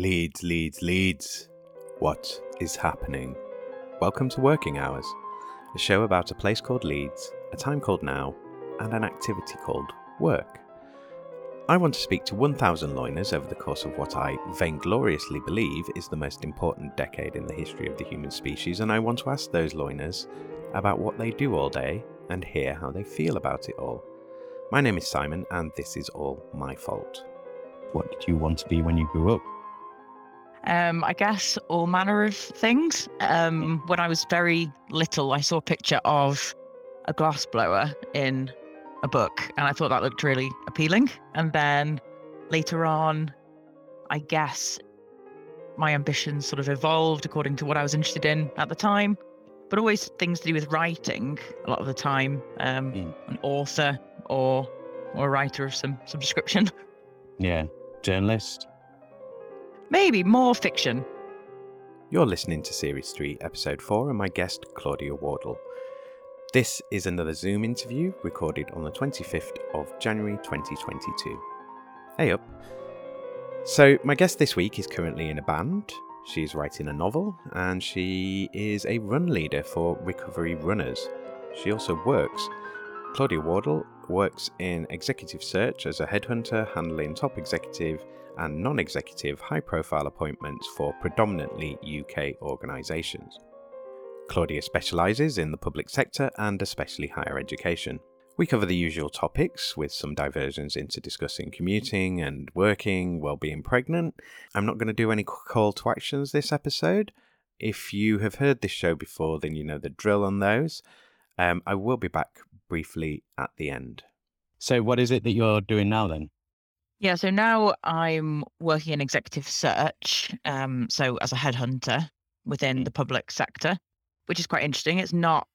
Leeds, Leeds, Leeds. What is happening? Welcome to Working Hours, a show about a place called Leeds, a time called now, and an activity called work. I want to speak to 1,000 loiners over the course of what I vaingloriously believe is the most important decade in the history of the human species, and I want to ask those loiners about what they do all day and hear how they feel about it all. My name is Simon, and this is all my fault. What did you want to be when you grew up? Um, I guess all manner of things. Um, when I was very little, I saw a picture of a glass blower in a book, and I thought that looked really appealing. And then later on, I guess my ambitions sort of evolved according to what I was interested in at the time, but always things to do with writing. A lot of the time, um, Mm. an author or or a writer of some some description. Yeah, journalist. Maybe more fiction. You're listening to Series 3, Episode 4, and my guest, Claudia Wardle. This is another Zoom interview recorded on the 25th of January 2022. Hey up. So, my guest this week is currently in a band. She's writing a novel, and she is a run leader for Recovery Runners. She also works. Claudia Wardle works in executive search as a headhunter, handling top executive and non executive high profile appointments for predominantly UK organisations. Claudia specialises in the public sector and especially higher education. We cover the usual topics with some diversions into discussing commuting and working while being pregnant. I'm not going to do any call to actions this episode. If you have heard this show before, then you know the drill on those. Um, I will be back briefly at the end. So, what is it that you're doing now then? Yeah, so now I'm working in executive search, um, so as a headhunter within the public sector, which is quite interesting. It's not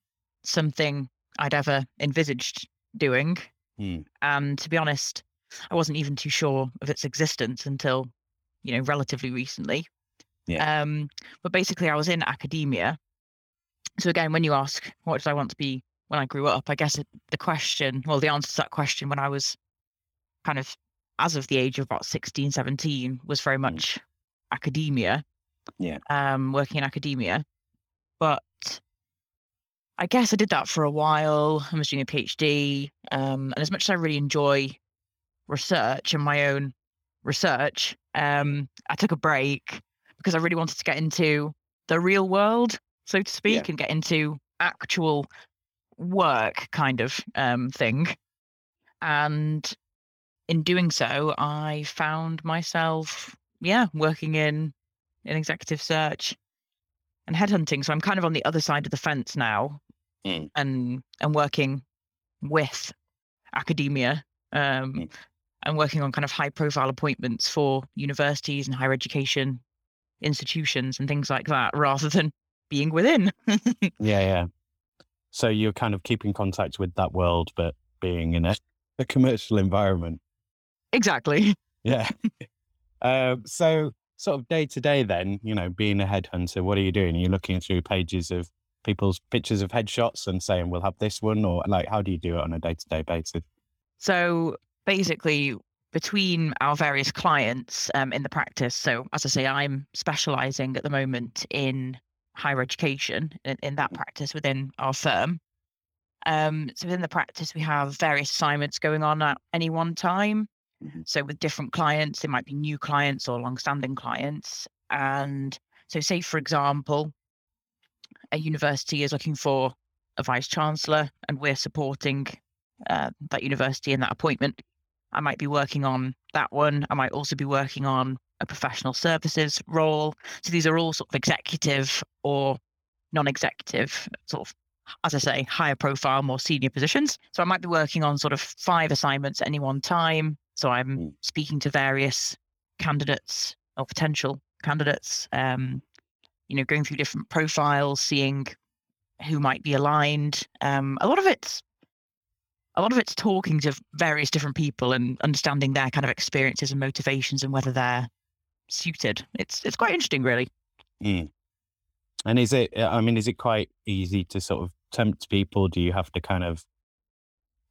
something I'd ever envisaged doing. Hmm. And to be honest, I wasn't even too sure of its existence until, you know, relatively recently. Yeah. Um, but basically, I was in academia. So again, when you ask, what did I want to be when I grew up? I guess it, the question, well, the answer to that question when I was kind of as of the age of about 16, 17 was very much academia. Yeah. Um, working in academia. But I guess I did that for a while. I was doing a PhD. Um, and as much as I really enjoy research and my own research, um, I took a break because I really wanted to get into the real world, so to speak, and get into actual work kind of um, thing. And in doing so, I found myself, yeah, working in in executive search and headhunting. So I'm kind of on the other side of the fence now, Mm. and and working with academia, um, Mm. and working on kind of high profile appointments for universities and higher education institutions and things like that, rather than being within. Yeah, yeah. So, you're kind of keeping contact with that world, but being in a, a commercial environment. Exactly. Yeah. um, so, sort of day to day, then, you know, being a headhunter, what are you doing? Are you looking through pages of people's pictures of headshots and saying, we'll have this one? Or like, how do you do it on a day to day basis? So basically, between our various clients um, in the practice, so as I say, I'm specializing at the moment in higher education in, in that practice within our firm. Um, so within the practice, we have various assignments going on at any one time. Mhm. So with different clients, it might be new clients or long-standing clients. And so, say for example, a university is looking for a vice chancellor, and we're supporting uh, that university in that appointment. I might be working on that one. I might also be working on a professional services role. So these are all sort of executive or non-executive, sort of, as I say, higher profile, more senior positions. So I might be working on sort of five assignments at any one time. So I'm Mm. speaking to various candidates or potential candidates, um, you know, going through different profiles, seeing who might be aligned. Um, a lot of it's a lot of it's talking to various different people and understanding their kind of experiences and motivations and whether they're suited. It's it's quite interesting, really. Mm. And is it, I mean, is it quite easy to sort of tempt people? Do you have to kind of,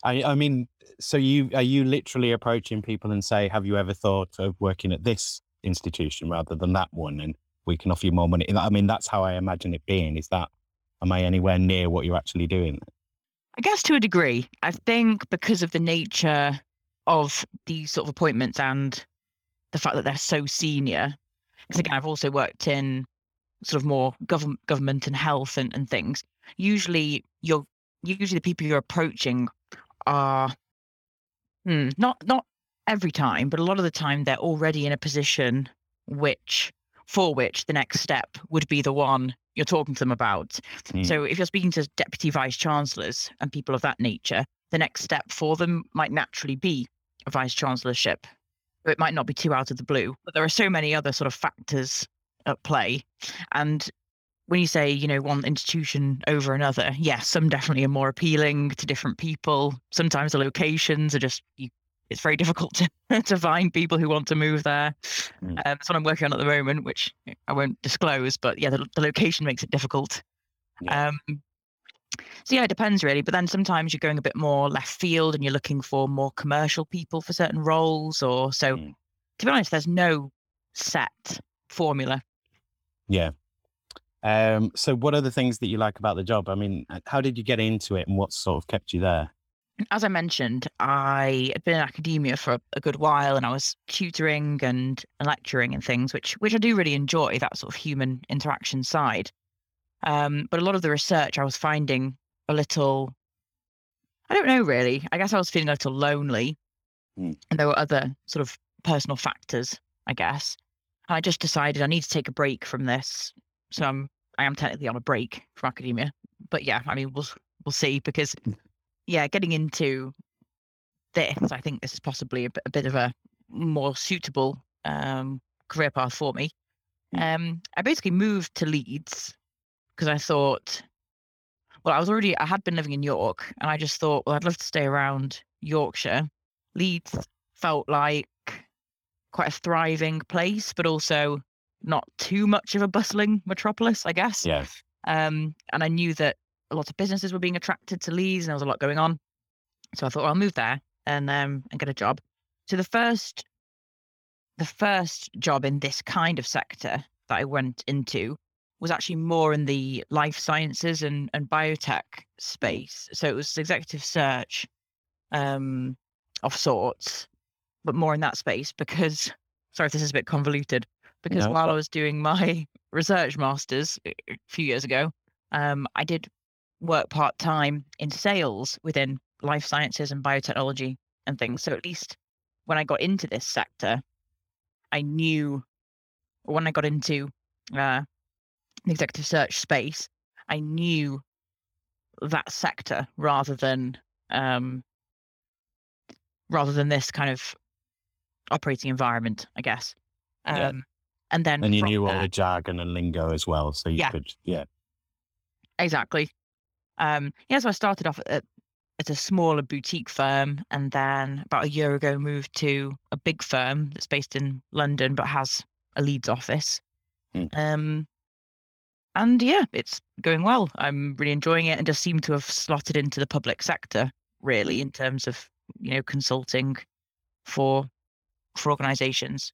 I, I mean, so you, are you literally approaching people and say, have you ever thought of working at this institution rather than that one, and we can offer you more money. I mean, that's how I imagine it being. Is that am I anywhere near what you're actually doing? I guess to a degree. I think because of the nature of these sort of appointments and the fact that they're so senior. Because again, I've also worked in sort of more government government and health and, and things. Usually you're usually the people you're approaching are hmm, not not every time, but a lot of the time they're already in a position which for which the next step would be the one you're talking to them about. Mm. So if you're speaking to deputy vice chancellors and people of that nature, the next step for them might naturally be a vice chancellorship. It might not be too out of the blue, but there are so many other sort of factors at play. And when you say, you know, one institution over another, yes, some definitely are more appealing to different people. Sometimes the locations are just you, it's very difficult to, to find people who want to move there. Mm. Um, that's what I'm working on at the moment, which I won't disclose. But yeah, the, the location makes it difficult. Yeah. Um, so yeah, it depends really. But then sometimes you're going a bit more left field and you're looking for more commercial people for certain roles. Or so, Mm. to be honest, there's no set formula. Yeah. Um, so, what are the things that you like about the job? I mean, how did you get into it, and what sort of kept you there? as I mentioned, I had been in academia for a, good while, and I was tutoring and, and lecturing and things, which which I do really enjoy that sort of human interaction side. Um, but a lot of the research I was finding a little, I don't know really. I guess I was feeling a little lonely, Mm. and there were other sort of personal factors, I guess. And I just decided I need to take a break from this. So I'm I am technically on a break from academia, but yeah, I mean we'll we'll see because yeah, getting into this, I think this is possibly a, bit- a bit of a more suitable um, career path for me. Um, I basically moved to Leeds because I thought, well, I was already, I had been living in York, and I just thought, well, I'd love to stay around Yorkshire. Leeds felt like quite a thriving place, but also not too much of a bustling metropolis, I guess. Yeah. Um, and I knew that a lot of businesses were being attracted to Leeds, and there was a lot going on. So I thought, well, I'll move there and um, and get a job. So the first, the first job in this kind of sector that I went into was actually more in the life sciences and and biotech space. So it was executive search, um, of sorts, but more in that space because. Sorry if this is a bit convoluted. Because No, while I was doing my research masters a a few years ago, um, I did work part time in sales within life sciences and biotechnology and things. So at least when I got into this sector, I knew, when I got into uh, the executive search space, I knew that sector rather than um, rather than this kind of operating environment, I guess. Um, Yeah. And then And you knew all the jargon and lingo as well, so you Yeah. could, yeah, Exactly. Um, yeah, so I started off at, at a smaller boutique firm and then about a year ago moved to a big firm that's based in London but has a Leeds office. Hmm. Um, and yeah, it's going well. I'm really enjoying it and just seem to have slotted into the public sector really in terms of, you know, consulting for for organizations,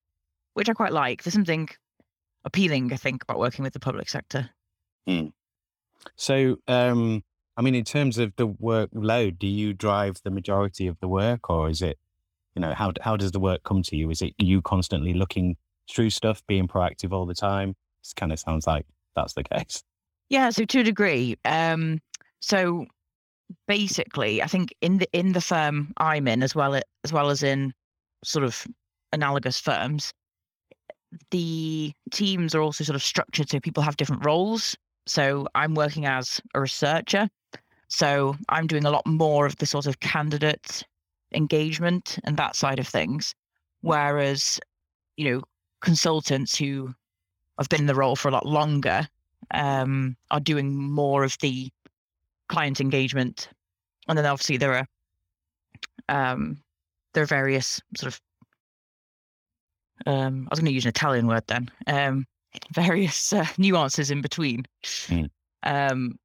which I quite like. There's something appealing, I think, about working with the public sector. So, um, I mean, in terms of the workload, do you drive the majority of the work, or is it, you know, how how does the work come to you? Is it you constantly looking through stuff, being proactive all the time? It kind of sounds like that's the case. Yeah, so to a degree. Um, so basically, I think in the in the firm I'm in, as well as well as in sort of analogous firms, the teams are also sort of structured so people have different roles. So I'm working as a researcher, so I'm doing a lot more of the sort of candidate engagement and that side of things, whereas you know consultants who have been in the role for a lot longer um, are doing more of the client engagement, and then obviously there are um, there are various sort of um, I was going to use an Italian word then um, various uh, nuances in between. Mm. Um,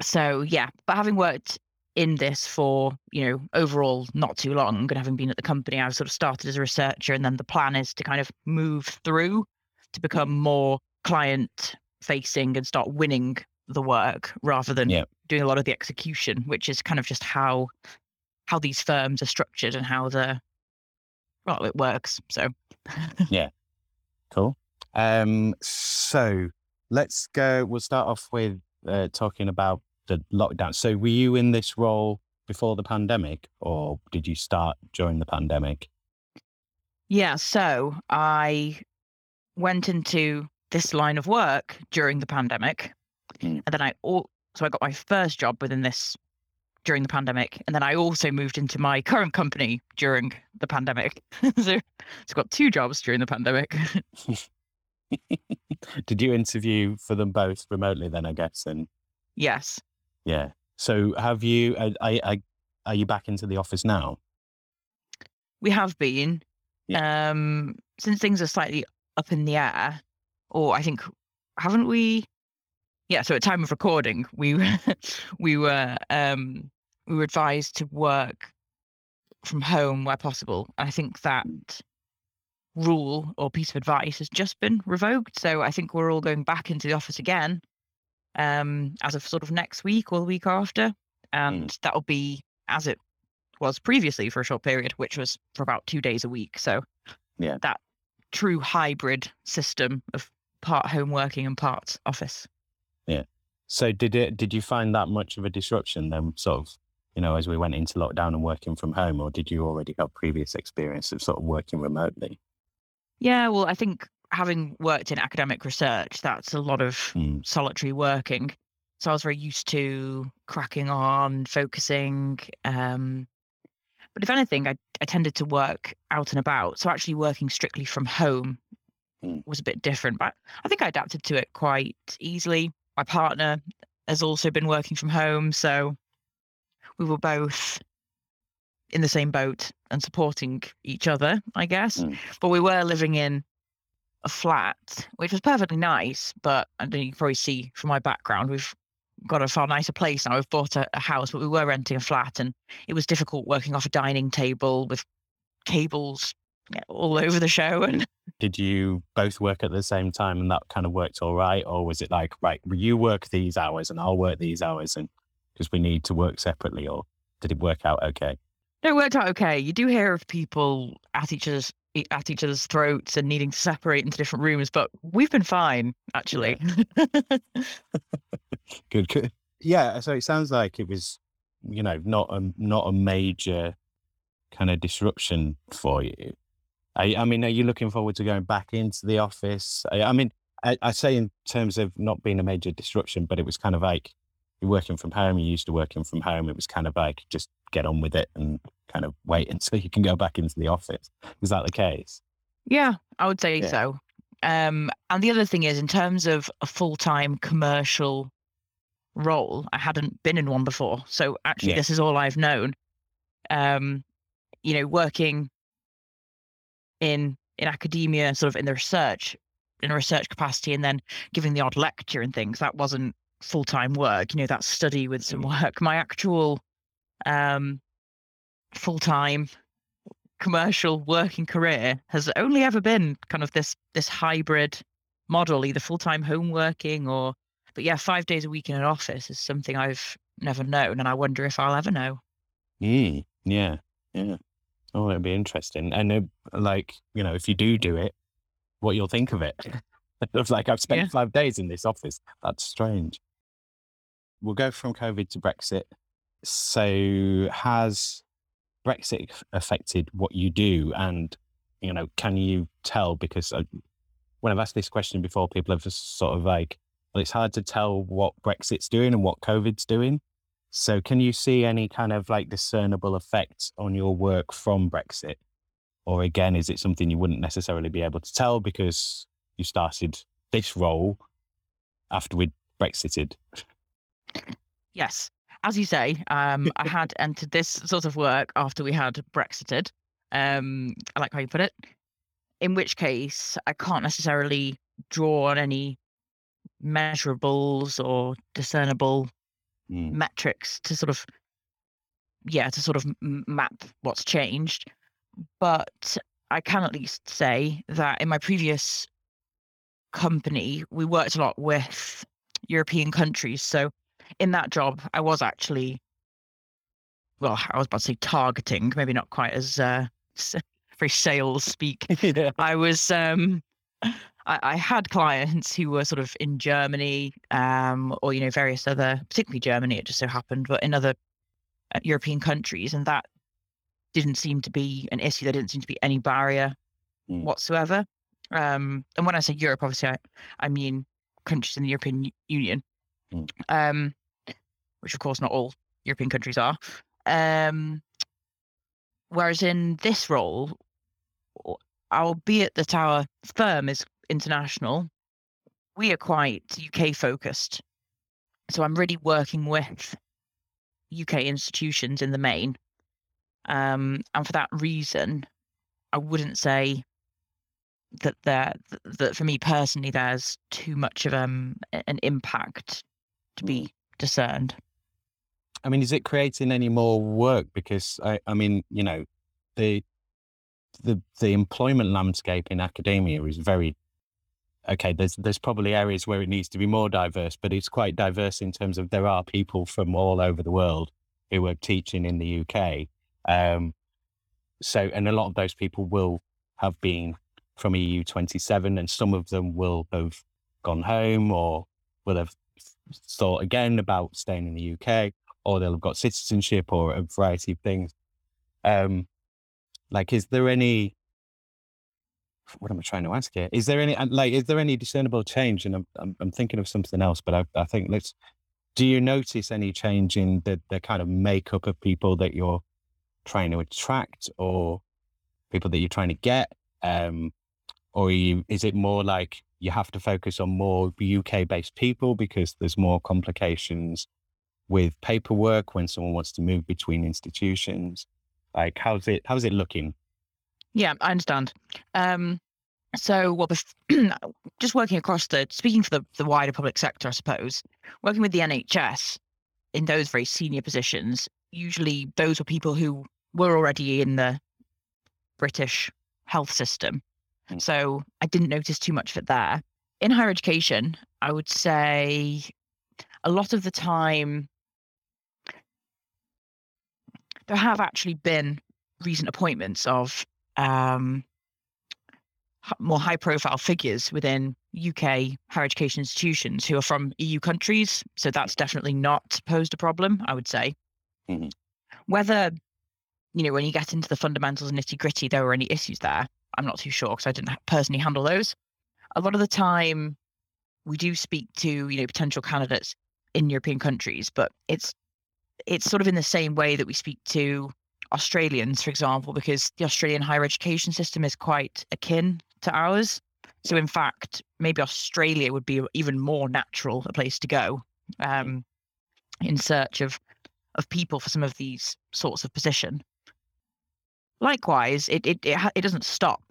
so yeah, but having worked in this for you know overall not too long and having been at the company i've sort of started as a researcher and then the plan is to kind of move through to become more client facing and start winning the work rather than Yeah. doing a lot of the execution which is kind of just how how these firms are structured and how the well it works so yeah, Cool. Um, so let's go. We'll start off with uh, talking about the lockdown. So, were you in this role before the pandemic, or did you start during the pandemic? Yeah, so I went into this line of work during the pandemic, Mm. and then I al- so I got my first job within this during the pandemic, and then I also moved into my current company during the pandemic. so it's got two jobs during the pandemic. did you interview for them both remotely? Then I guess, and yes, yeah. So, have you? Are, are, are you back into the office now? we have been. Um, since things are slightly up in the air, or I think haven't we? Yeah, so at time of recording, we were- we were um we were advised to work from home where possible. And I think that rule or piece of advice has just been revoked. So I think we're all going back into the office again um as of sort of next week or the week after. And that'll be as it was previously for a short period, which was for about two days a week. So Yeah. that true hybrid system of part home working and part office. So, did it? Did you find that much of a disruption then? Sort of, you know, as we went into lockdown and working from home, or did you already have previous experience of sort of working remotely? Yeah, well, I think having worked in academic research, that's a lot of Mm. solitary working. So I was very used to cracking on, focusing. Um, but if anything, I, I tended to work out and about. So actually working strictly from home Mm. was a bit different. But I think I adapted to it quite easily. My partner has also been working from home. So we were both in the same boat and supporting each other, I guess. Mm. But we were living in a flat, which was perfectly nice. But I know you can probably see from my background, we've got a far nicer place now. We've bought a, a house, but we were renting a flat, and it was difficult working off a dining table with cables all over the show. And Did you both work at the same time, and that kind of worked all right, or was it like, right, you work these hours and I'll work these hours, and because we need to work separately, or did it work out okay? No, it worked out okay. You do hear of people at each other's at each other's throats and needing to separate into different rooms, but we've been fine actually. Good, good. Yeah. So it sounds like it was, you know, not a not a major kind of disruption for you. I, I mean, are you looking forward to going back into the office? I, I mean, I, I say in terms of not being a major disruption, but it was kind of like you're working from home. You're used to working from home. It was kind of like just get on with it and kind of wait until you can go back into the office. Is that the case? Yeah, I would say Yeah. so. Um, and the other thing is, in terms of a full time commercial role, I hadn't been in one before. So actually, Yeah. this is all I've known. Um, you know, working in in academia, sort of in the research, in a research capacity, and then giving the odd lecture and things. That wasn't full time work. You know, that study with some work. My actual um, full time commercial working career has only ever been kind of this this hybrid model, either full time home working or but yeah, five days a week in an office is something I've never known, and I wonder if I'll ever know. Mm, yeah, yeah. Oh, it'd be interesting. And uh, like, you know, if you do do it, what you'll think of it. It's like I've spent Yeah. five days in this office. That's strange. We'll go from COVID to Brexit. So, has Brexit affected what you do? And you know, can you tell? Because uh, when I've asked this question before, people have just sort of like, well, it's hard to tell what Brexit's doing and what COVID's doing. So, can you see any kind of like discernible effects on your work from Brexit? Or again, is it something you wouldn't necessarily be able to tell because you started this role after we'd Brexited? Yes, as you say, um, I had entered this sort of work after we had Brexited. Um, I like how you put it. In which case, I can't necessarily draw on any measurables or discernible Mm. metrics to sort of yeah, to sort of map what's changed. But I can at least say that in my previous company, we worked a lot with European countries. So in that job, I was actually, well, I was about to say targeting, maybe not quite as uh, very sales speak. yeah. I was, um, I, I, had clients who were sort of in Germany, um, or you know, various other, particularly Germany. It just so happened, but in other uh, European countries, and that didn't seem to be an issue. There didn't seem to be any barrier mm. whatsoever. Um, and when I say Europe, obviously, I, I mean countries in the European Union, mm. um, which of course not all European countries are. Um, whereas in this role, albeit that our firm is international, we are quite UK focused. So I'm really working with UK institutions in the main. Um, and for that reason, I wouldn't say that there that for me personally there's too much of um an impact to be mm. discerned. I mean, is it creating any more work? Because I, I mean, you know, the the the employment landscape in academia is very okay. There's there's probably areas where it needs to be more diverse, but it's quite diverse in terms of there are people from all over the world who are teaching in the UK. Um, so, and a lot of those people will have been from EU 27, and some of them will have gone home or will have thought again about staying in the UK, or they'll have got citizenship or a variety of things. Um, like, is there any? What am I trying to ask here? Is there any like? Is there any discernible change? And I'm I'm, I'm thinking of something else, but I, I think let's. Do you notice any change in the the kind of makeup of people that you're trying to attract, or people that you're trying to get? Um, or you, is it more like you have to focus on more UK based people because there's more complications with paperwork when someone wants to move between institutions? Like, how's it how's it looking? Yeah, I understand. Um, so, well, just working across the speaking for the, the wider public sector, I suppose, working with the NHS in those very senior positions, usually those were people who were already in the British health system so I didn't notice too much of it there. In higher education, I would say a lot of the time, there have actually been recent appointments of um, more high profile figures within UK higher education institutions who are from EU countries. So that's definitely not posed a problem, I would say. Mm-hmm. Whether, you know, when you get into the fundamentals and nitty gritty, there were any issues there, I'm not too sure because I didn't personally handle those. A lot of the time, we do speak to you know potential candidates in European countries, but it's it's sort of in the same way that we speak to Australians, for example, because the Australian higher education system is quite akin to ours. So, in fact, maybe Australia would be even more natural a place to go um, in search of of people for some of these sorts of position likewise, it it it, it doesn't stop.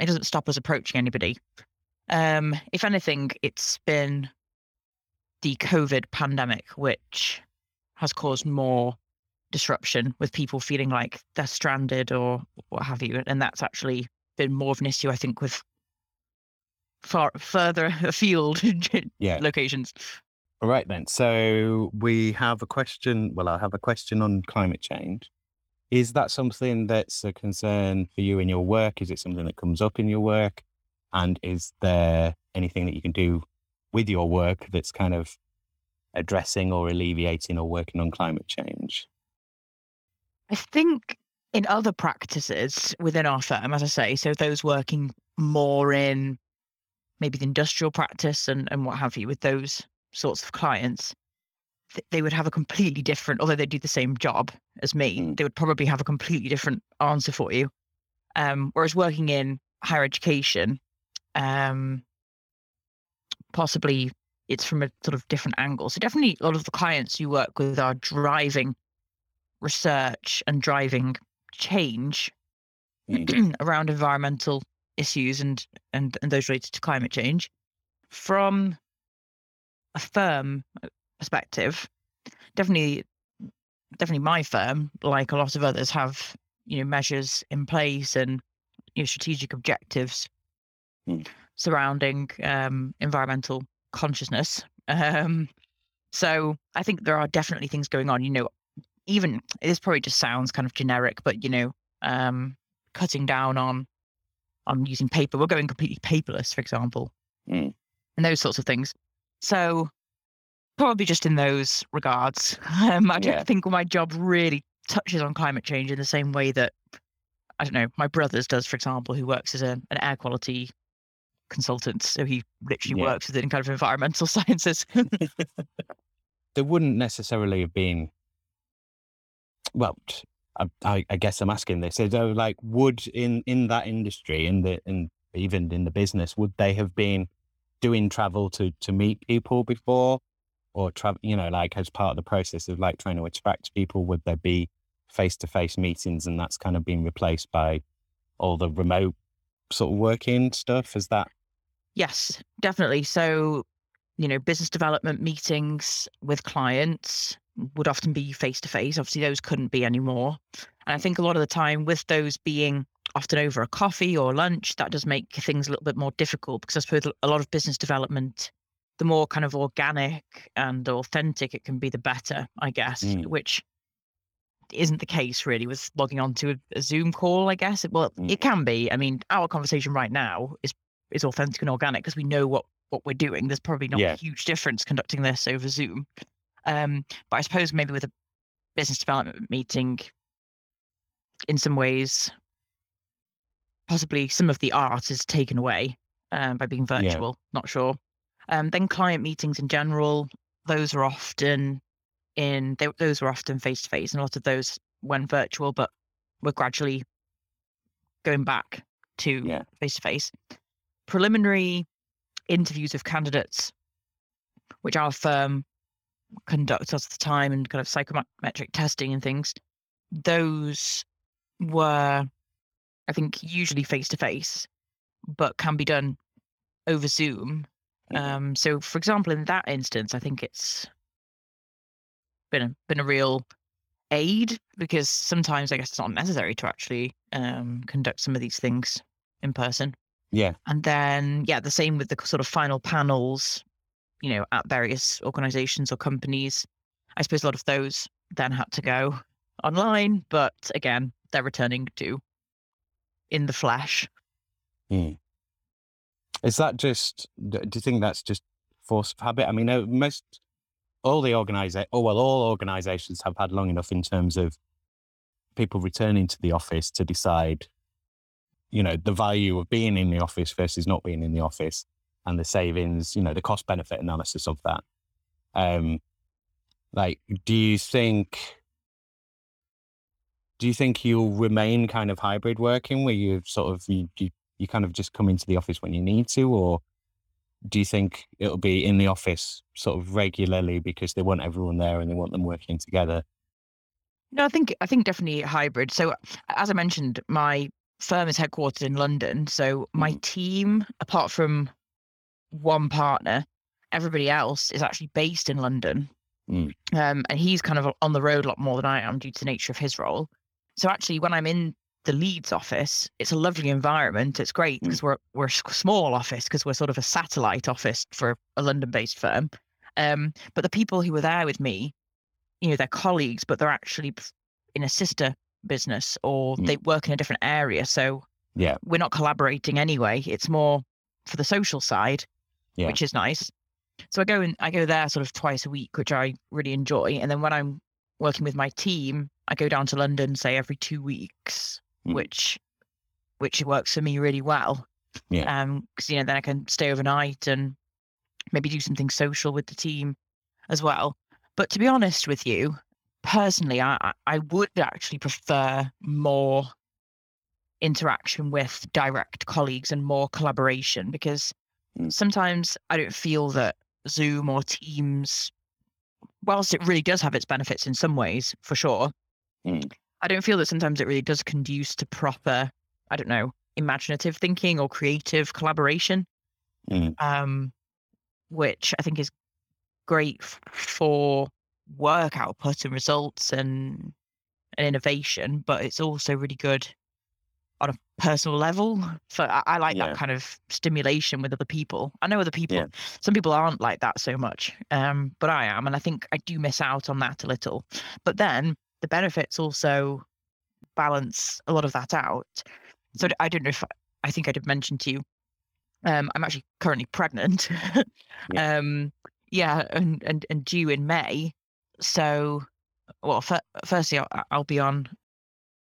It doesn't stop us approaching anybody. Um, if anything, it's been the COVID pandemic which has caused more disruption with people feeling like they're stranded or what have you, and that's actually been more of an issue, I think, with far further afield yeah. locations. All right then. So we have a question. Well, I have a question on climate change. Is that something that's a concern for you in your work? Is it something that comes up in your work? And is there anything that you can do with your work that's kind of addressing or alleviating or working on climate change? I think in other practices within our firm, as I say, so those working more in maybe the industrial practice and, and what have you with those sorts of clients, they would have a completely different, although they do the same job as me, mm. they would probably have a completely different answer for you. Um, whereas working in higher education, um, possibly it's from a sort of different angle. So definitely a lot of the clients you work with are driving research and driving change mm. around environmental issues and, and and those related to climate change. From a firm perspective, definitely definitely my firm, like a lot of others, have you know measures in place and you know, strategic objectives Mm. surrounding um, environmental consciousness. Um, so I think there are definitely things going on. You know, even this probably just sounds kind of generic, but you know, um, cutting down on on using paper. We're going completely paperless, for example, Mm. and those sorts of things. So probably just in those regards. Um, I don't Yeah. think my job really touches on climate change in the same way that I don't know my brother's does, for example, who works as a, an air quality consultant. So he literally Yeah. works within kind of environmental sciences. there wouldn't necessarily have been. Well, I guess I'm asking this. So, like, would in in that industry, in the in even in the business, would they have been doing travel to to meet people before, or travel? You know, like as part of the process of like trying to attract people, would there be face to face meetings, and that's kind of been replaced by all the remote sort of working stuff? Is that Yes, definitely. So, you know, business development meetings with clients would often be face to face. Obviously, those couldn't be anymore. And I think a lot of the time, with those being often over a coffee or lunch, that does make things a little bit more difficult because I suppose a lot of business development, the more kind of organic and authentic it can be, the better, I guess, Mm. which isn't the case really with logging onto a, a Zoom call, I guess. Well, Mm. it can be. I mean, our conversation right now is is authentic and organic because we know what what we're doing. There's probably not Yeah. a huge difference conducting this over Zoom. Um, but I suppose maybe with a business development meeting, in some ways, possibly some of the art is taken away um, by being Yeah. virtual. Not sure. Um, then client meetings in general, those are often in they, those were often face to face, and a lot of those went virtual, but we're gradually going back to face to face. Preliminary interviews of candidates, which our firm conducts at the time, and kind of psychometric testing and things, those were, I think, usually face to face, but can be done over Zoom. Mhm. Um, so, for example, in that instance, I think it's been a, been a real aid because sometimes I guess it's not necessary to actually um, conduct some of these things in person. yeah? And then, yeah, the same with the sort of final panels, you know, at various organizations or companies. I suppose a lot of those then had to go online, but again, they're returning to in the flesh. Mm. Is that just? Do you think that's just force of habit? I mean, most all the organiza oh well, all organizations have had long enough in terms of people returning to the office to decide, you know, the value of being in the office versus not being in the office, and the savings, you know, the cost benefit analysis of that. Um, like, do you think? Do you think you'll remain kind of hybrid working, where you sort of you, you you kind of just come into the office when you need to, or do you think it'll be in the office sort of regularly because they want everyone there and they want them working together? No, I think I think definitely hybrid. So as I mentioned, my firm is headquartered in London. So my Mhm. team, apart from one partner, everybody else is actually based in London. Mm. Um, and he's kind of on the road a lot more than I am due to the nature of his role. So actually, when I'm in the Leeds office, it's a lovely environment. It's great Mm. because we're we're a small office because we're sort of a satellite office for a London-based firm. Um, but the people who were there with me, you know, they're colleagues, but they're actually in a sister business or Mm. they work in a different area. So Yeah. we're not collaborating anyway. It's more for the social side, Yeah. which is nice. So I go and I go there sort of twice a week, which I really enjoy. And then when I'm working with my team, I go down to London, say every two weeks, Mm. which which works for me really well. Yeah. Um, because you know then I can stay overnight and maybe do something social with the team as well. But to be honest with you, personally, I I- I would actually prefer more interaction with direct colleagues and more collaboration because Mm. sometimes I don't feel that Zoom or Teams, whilst it really does have its benefits in some ways, for sure, Mm. I don't feel that sometimes it really does conduce to proper, I don't know, imaginative thinking or creative collaboration, Mm. um, which I think is great f- for work output and results and and innovation, but it's also really good on a personal level. So I, I like Yeah. that kind of stimulation with other people. I know other people, Yeah. some people aren't like that so much, um, but I am, and I think I do miss out on that a little. But then the benefits also balance a lot of that out. So I don't know if I think I did mention to you. Um, I'm actually currently pregnant. Um, yeah, and, and and due in May. So, well, fir- firstly, I'll, I'll be on,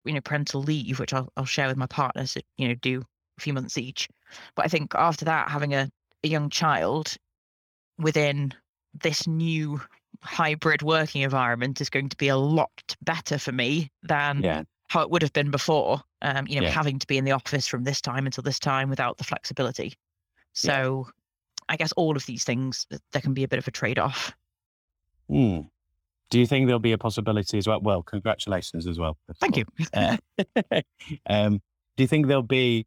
you know, parental leave, which I'll I'll share with my partner. So, you know, do a few months each. But I think after that, having a, a young child within this new hybrid working environment is going to be a lot better for me than Yeah. how it would have been before. Um, you know, Yeah. having to be in the office from this time until this time without the flexibility. So, I guess all of these things there can be a bit of a trade off. Hmm. Do you think there'll be a possibility as well? Well, congratulations as well. Thank you. Uh, um, do you think there'll be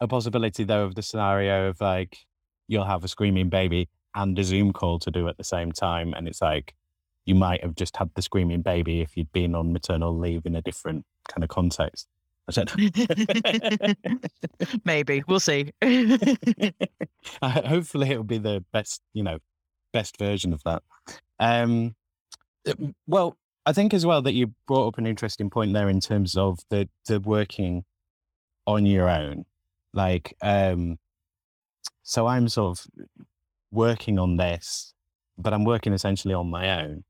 a possibility though of the scenario of like you'll have a screaming baby and a Zoom call to do at the same time, and it's like you might have just had the screaming baby if you'd been on maternal leave in a different kind of context. I don't know. Maybe we'll see. Hopefully, it'll be the best, you know, best version of that. Um, well, I think as well that you brought up an interesting point there in terms of the the working on your own. Like, um, so I'm sort of working on this, but I'm working essentially on my own,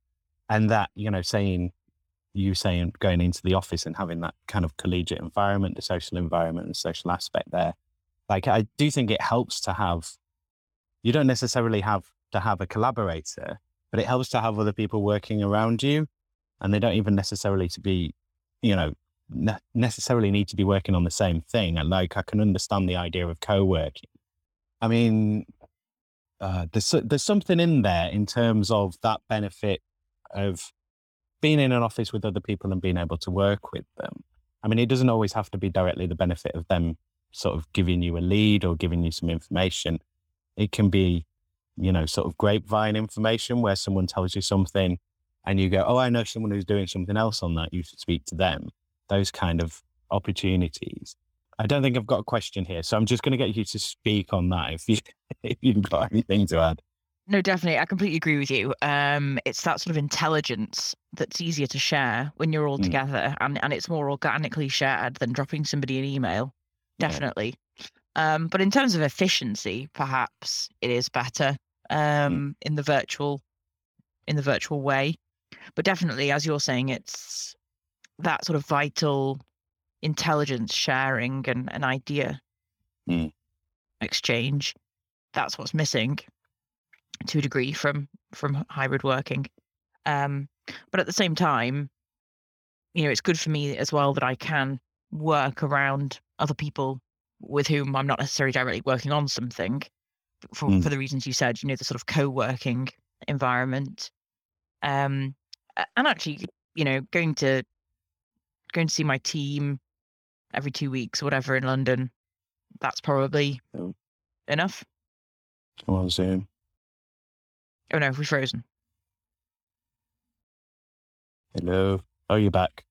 and that you know, saying you saying going into the office and having that kind of collegiate environment, the social environment, and social aspect there. Like, I do think it helps to have. You don't necessarily have to have a collaborator, but it helps to have other people working around you, and they don't even necessarily to be, you know, ne- necessarily need to be working on the same thing. And like, I can understand the idea of co-working. I mean, uh, there's there's something in there in terms of that benefit of being in an office with other people and being able to work with them. I mean, it doesn't always have to be directly the benefit of them sort of giving you a lead or giving you some information. It can be, you know, sort of grapevine information where someone tells you something and you go, Oh, I know someone who's doing something else on that. You should speak to them. Those kind of opportunities. I don't think I've got a question here. So I'm just going to get you to speak on that if, you, if you've got anything to add. No, definitely. I completely agree with you. Um, it's that sort of intelligence that's easier to share when you're all Mm. together and, and it's more organically shared than dropping somebody an email. Yeah. Definitely. Um, but in terms of efficiency, perhaps it is better um, in the virtual in the virtual way. But definitely, as you're saying, it's that sort of vital intelligence sharing and an idea Mm. exchange. That's what's missing to a degree from from hybrid working. Um, but at the same time, you know, it's good for me as well that I can work around other people with whom I'm not necessarily directly working on something for, Mm. for the reasons you said, you know, the sort of co-working environment. Um, and actually, you know, going to going to see my team every two weeks or whatever in London, that's probably Oh. enough. Come on, Zoom. Oh no, we're frozen. Hello. Oh, you're back.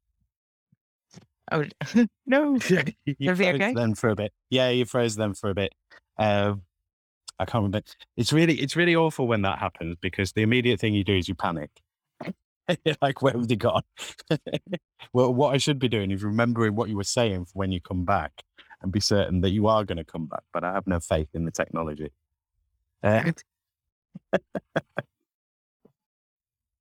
Oh no. you Gonna froze okay? them for a bit. Yeah, you froze them for a bit. Um, I can't remember. It's really, it's really awful when that happens because the immediate thing you do is you panic. Like, where have they gone? well, what I should be doing is remembering what you were saying for when you come back and be certain that you are going to come back. But I have no faith in the technology. Uh,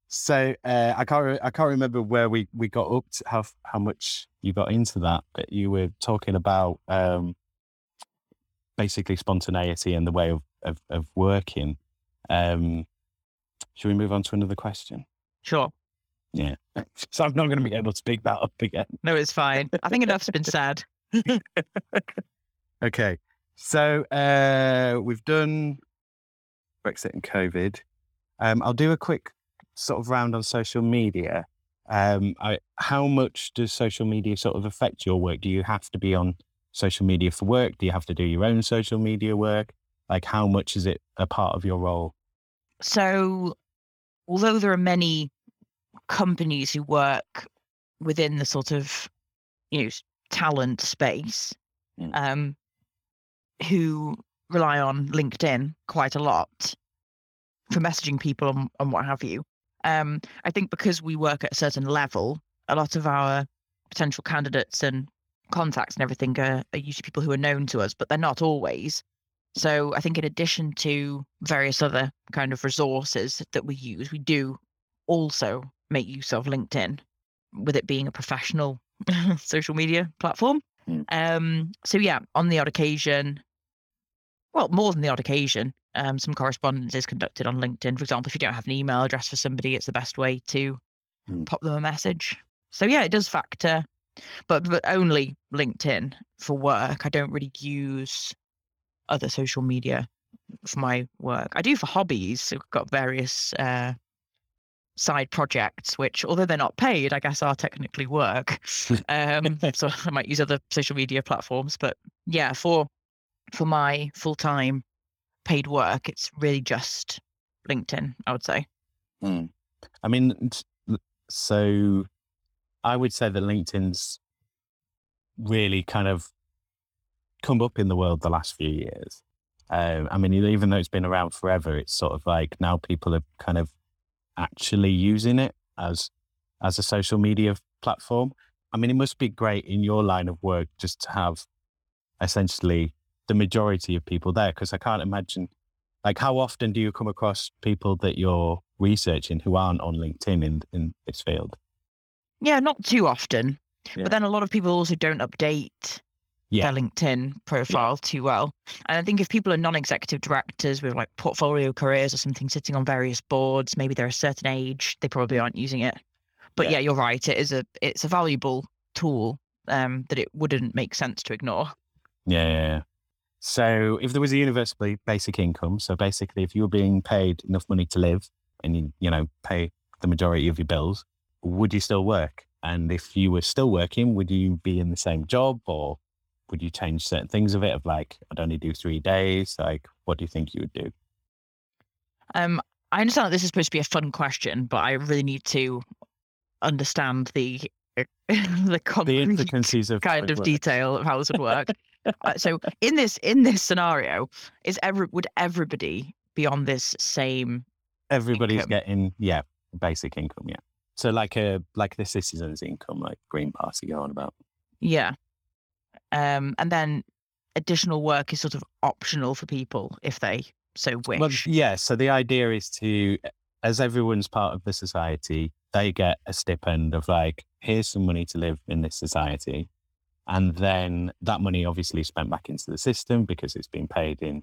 so uh, I can't, re- I can't remember where we, we got up to, how how much you got into that, but you were talking about um, basically spontaneity and the way of of, of working. Um, should we move on to another question? Sure. Yeah. so I'm not going to be able to pick that up again. No, it's fine. I think enough's been said. Okay. So uh, we've done Brexit and COVID. Um, I'll do a quick sort of round on social media. Um, I, how much does social media sort of affect your work? Do you have to be on social media for work? Do you have to do your own social media work? Like, how much is it a part of your role? So, although there are many companies who work within the sort of you know talent space Mm. um, who rely on LinkedIn quite a lot for messaging people and, and what have you. Um, I think because we work at a certain level, a lot of our potential candidates and contacts and everything are, are usually people who are known to us, but they're not always. So I think in addition to various other kind of resources that we use, we do also make use of LinkedIn with it being a professional social media platform. Mm. Um, so yeah, on the odd occasion, well, more than the odd occasion, um, some correspondence is conducted on LinkedIn. For example, if you don't have an email address for somebody, it's the best way to Mm. pop them a message. So yeah, it does factor, but but only LinkedIn for work. I don't really use other social media for my work. I do for hobbies. I've got various uh, side projects, which although they're not paid, I guess are technically work. um, so I might use other social media platforms, but yeah, for for my full time paid work, it's really just LinkedIn. I would say. Mm. I mean, so I would say that LinkedIn's really kind of come up in the world the last few years. Um, I mean, even though it's been around forever, it's sort of like now people are kind of actually using it as as a social media platform. I mean, it must be great in your line of work just to have essentially the majority of people there because I can't imagine like how often do you come across people that you're researching who aren't on LinkedIn in in this field? Yeah, not too often. Yeah. But then a lot of people also don't update Yeah. their LinkedIn profile too well. And I think if people are non-executive directors with like portfolio careers or something sitting on various boards, maybe they're a certain age, they probably aren't using it. But Yeah. yeah, you're right. It is a it's a valuable tool um, that it wouldn't make sense to ignore. Yeah, yeah, yeah. So if there was a universal ba- basic income, so basically if you were being paid enough money to live and you, you know, pay the majority of your bills, would you still work? And if you were still working, would you be in the same job or would you change certain things of it of like, I'd only do three days? Like, what do you think you would do? Um, I understand that this is supposed to be a fun question, but I really need to understand the the The intricacies of kind of work. detail of how this would work. Uh, so in this in this scenario, is every would everybody be on this same? Everybody's income. getting, yeah, basic income. Yeah. So like a, like the citizen's income, like Green Party go on about. Yeah. Um, and then additional work is sort of optional for people if they so wish. Well, yeah. So the idea is to, as everyone's part of the society, they get a stipend of like, here's some money to live in this society. And then that money obviously is spent back into the system because it's been paid in,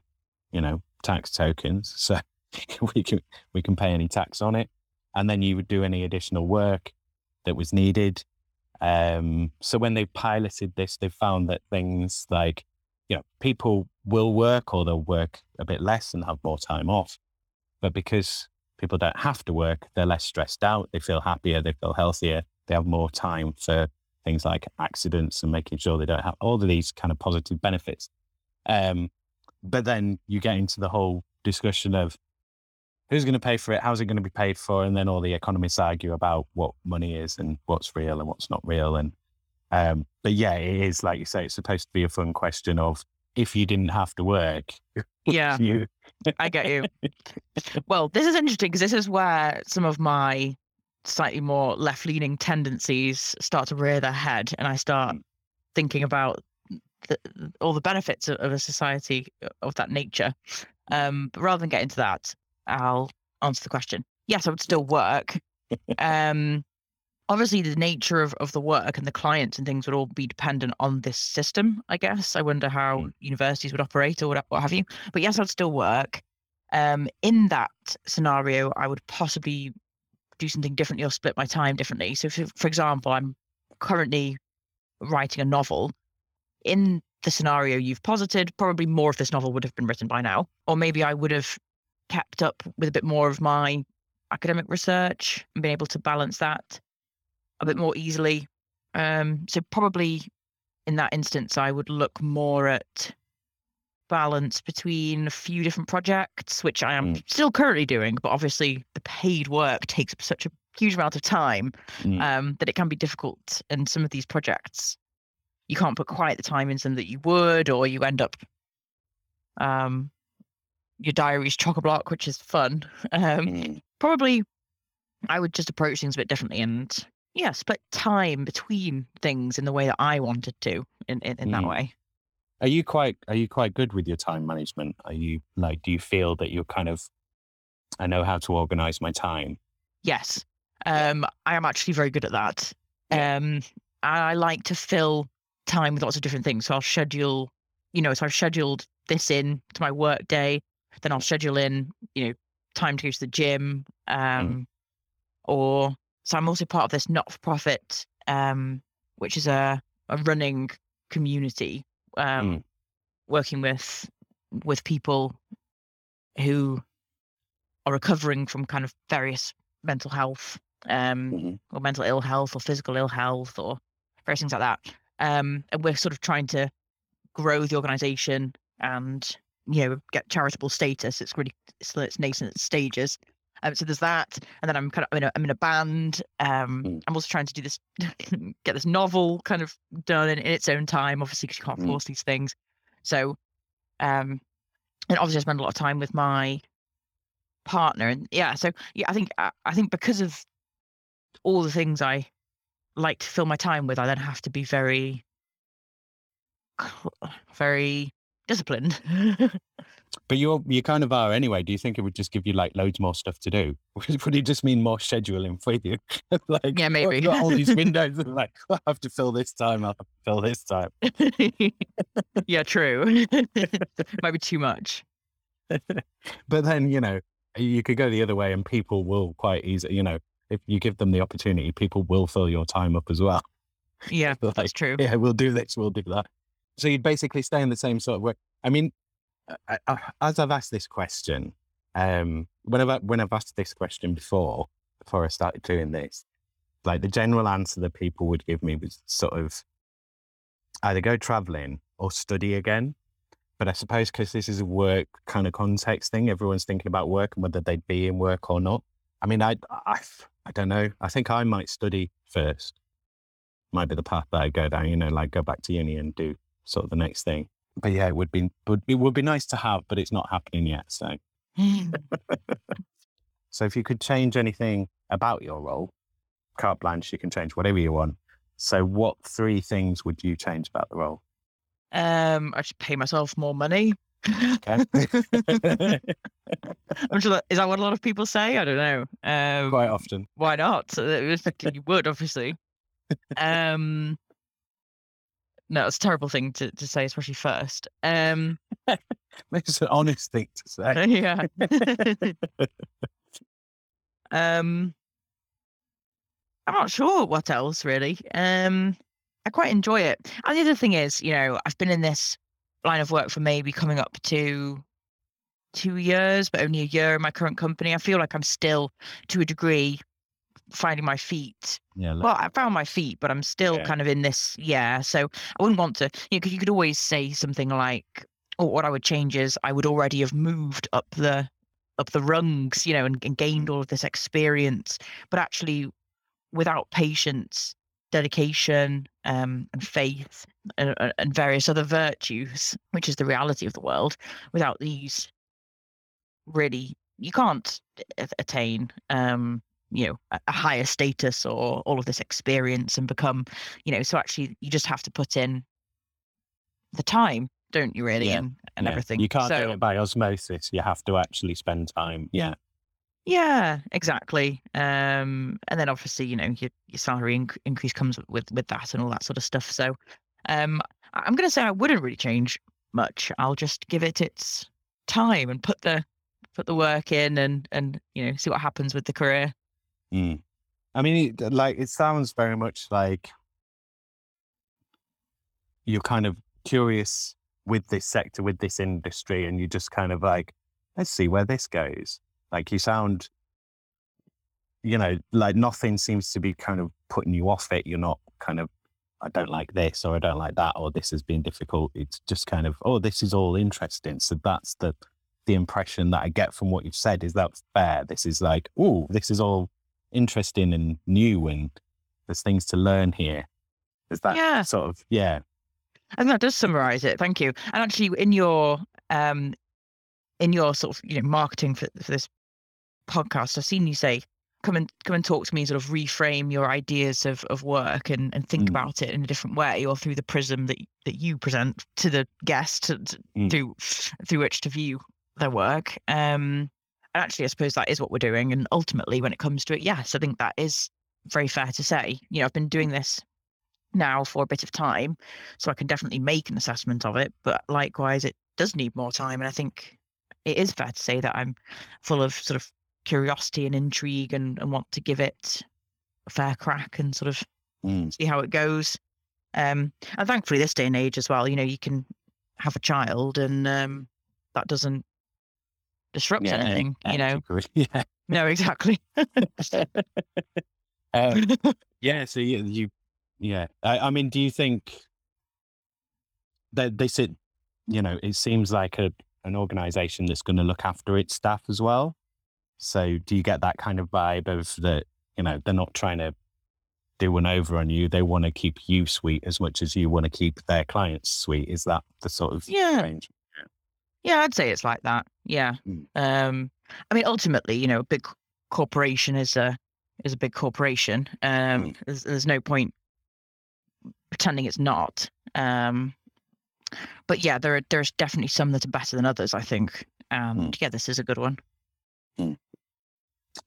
you know, tax tokens. So we can, we can pay any tax on it. And then you would do any additional work that was needed. Um, so when they piloted this, they found that things like, you know, people will work or they'll work a bit less and have more time off. But because people don't have to work, they're less stressed out, they feel happier, they feel healthier, they have more time for things like accidents and making sure they don't have all of these kind of positive benefits. Um, but then you get into the whole discussion of who's going to pay for it, how's it going to be paid for, and then all the economists argue about what money is and what's real and what's not real. And um, but yeah, it is like you say, it's supposed to be a fun question of if you didn't have to work, yeah, you I get you. Well, this is interesting because this is where some of my slightly more left-leaning tendencies start to rear their head, and I start thinking about the, all the benefits of, of a society of that nature. Um, but rather than get into that, I'll answer the question. Yes, I would still work. um, obviously, the nature of, of the work and the clients and things would all be dependent on this system. I guess I wonder how Mm. universities would operate or what, what have you. But yes, I'd still work. Um, in that scenario, I would possibly do something differently or split my time differently. So, for example, I'm currently writing a novel. In the scenario you've posited, probably more of this novel would have been written by now, or maybe I would have kept up with a bit more of my academic research and been able to balance that a bit more easily. Um, so probably in that instance, I would look more at balance between a few different projects, which I am Mm. still currently doing, but obviously the paid work takes up such a huge amount of time Mm. um, that it can be difficult. And some of these projects, you can't put quite the time into them that you would, or you end up um, your diary's chock a block, which is fun. Um, Mm. probably I would just approach things a bit differently and yeah, split time between things in the way that I wanted to in, in, in that Mm. way. Are you quite are you quite good with your time management? Are you like do you feel that you're kind of I know how to organize my time? Yes. Um, I am actually very good at that. Um, I like to fill time with lots of different things. So I'll schedule, you know, so I've scheduled this in to my work day, then I'll schedule in, you know, time to go to the gym. Um, or so I'm also part of this not for profit, um, which is a, a running community, um, Mm. working with with people who are recovering from kind of various mental health um, Mhm. or mental ill health or physical ill health or various things like that. Um, and we're sort of trying to grow the organization and you know get charitable status. It's really still its nascent stages. Um, so there's that, and then I'm kind of I'm in a, I'm in a band. Um, Mm. I'm also trying to do this, get this novel kind of done in, in its own time, obviously because you can't Mm. force these things. So, um, and obviously I spend a lot of time with my partner, and yeah, so yeah, I think I, I think because of all the things I like to fill my time with, I then have to be very, very disciplined. But you're you kind of are anyway. Do you think it would just give you like loads more stuff to do? Would it just mean more scheduling for you? like Yeah, maybe. All these windows and like I have to fill this time. I have to fill this time. yeah, true. Might be too much. But then you know you could go the other way, and people will quite easy. You know, if you give them the opportunity, people will fill your time up as well. Yeah, Like, that's true. yeah, we'll do this, we'll do that. So you'd basically stay in the same sort of way. I mean, I, I, as I've asked this question, um, when I've when I've asked this question before, before I started doing this, like the general answer that people would give me was sort of either go traveling or study again. But I suppose because this is a work kind of context thing, everyone's thinking about work and whether they'd be in work or not. I mean, I, I, I don't know. I think I might study first. Might be the path that I go down. You know, like go back to uni and do sort of the next thing. But yeah, it would be would be would be nice to have, but it's not happening yet. So, so if you could change anything about your role, carte blanche, you can change whatever you want. So, what three things would you change about the role? um, I should pay myself more money. Okay. I'm sure that is that what a lot of people say. I don't know. Um, Quite often. why not? It you would obviously. Um, no, it's a terrible thing to, to say, especially first. Um, It's an honest thing to say. yeah. um, I'm not sure what else really. Um, I quite enjoy it. And the other thing is, you know, I've been in this line of work for maybe coming up to two years, but only a year in my current company. I feel like I'm still, to a degree, finding my feet. Yeah. Well, I found my feet, but I'm still Yeah. kind of in this. Yeah. So I wouldn't want to, you know, because you could always say something like, "Oh, what I would change is I would already have moved up the up the rungs, you know, and, and gained all of this experience." But actually, without patience, dedication, um, and faith, and, and- and various other virtues, which is the reality of the world, without these, really, you can't attain. Um, you know a, a higher status or all of this experience and become you know so actually you just have to put in the time don't you really Yeah, and, and yeah. everything You can't so do it by osmosis. You have to actually spend time. Yeah. yeah exactly um and then obviously you know your, your salary inc- increase comes with with that and all that sort of stuff so um i'm gonna say i wouldn't really change much i'll just give it its time and put the put the work in and and you know see what happens with the career Mm. I mean, it, like it sounds very much like you're kind of curious with this sector, with this industry, and you just kind of like, let's see where this goes. Like you sound, you know, like nothing seems to be kind of putting you off it. You're not kind of, I don't like this or I don't like that or this has been difficult. It's just kind of, oh, this is all interesting. So that's the the impression that I get from what you've said. Is that fair? This is like, oh, this is all interesting and new, and there's things to learn here. Is that Yeah. sort of yeah? And that does summarize it. Thank you. And actually, in your um, in your sort of you know marketing for for this podcast, I've seen you say come and come and talk to me, and sort of reframe your ideas of of work and and think Mm. about it in a different way, or through the prism that that you present to the guest to, to, Mm. through through which to view their work. Um, and actually, I suppose that is what we're doing. And ultimately, when it comes to it, yes, I think that is very fair to say. You know, I've been doing this now for a bit of time, so I can definitely make an assessment of it. But likewise, it does need more time. And I think it is fair to say that I'm full of sort of curiosity and intrigue and, and want to give it a fair crack and sort of Mm. see how it goes. Um, and thankfully, this day and age as well, you know, you can have a child and um, that doesn't disrupt Yeah, anything, you know. Yeah. No, exactly. Um, yeah. So you, you yeah. I, I mean, do you think that they said, you know, it seems like a an organization that's going to look after its staff as well. So do you get that kind of vibe of that? You know, they're not trying to do one over on you. They want to keep you sweet as much as you want to keep their clients sweet. Is that the sort of Yeah. range? Yeah, I'd say it's like that. Yeah. Mm. Um, I mean, ultimately, you know, a big corporation is a is a big corporation. Um, Mm. there's, there's no point pretending it's not. Um, but yeah, there are there's definitely some that are better than others. I think. And yeah, this is a good one.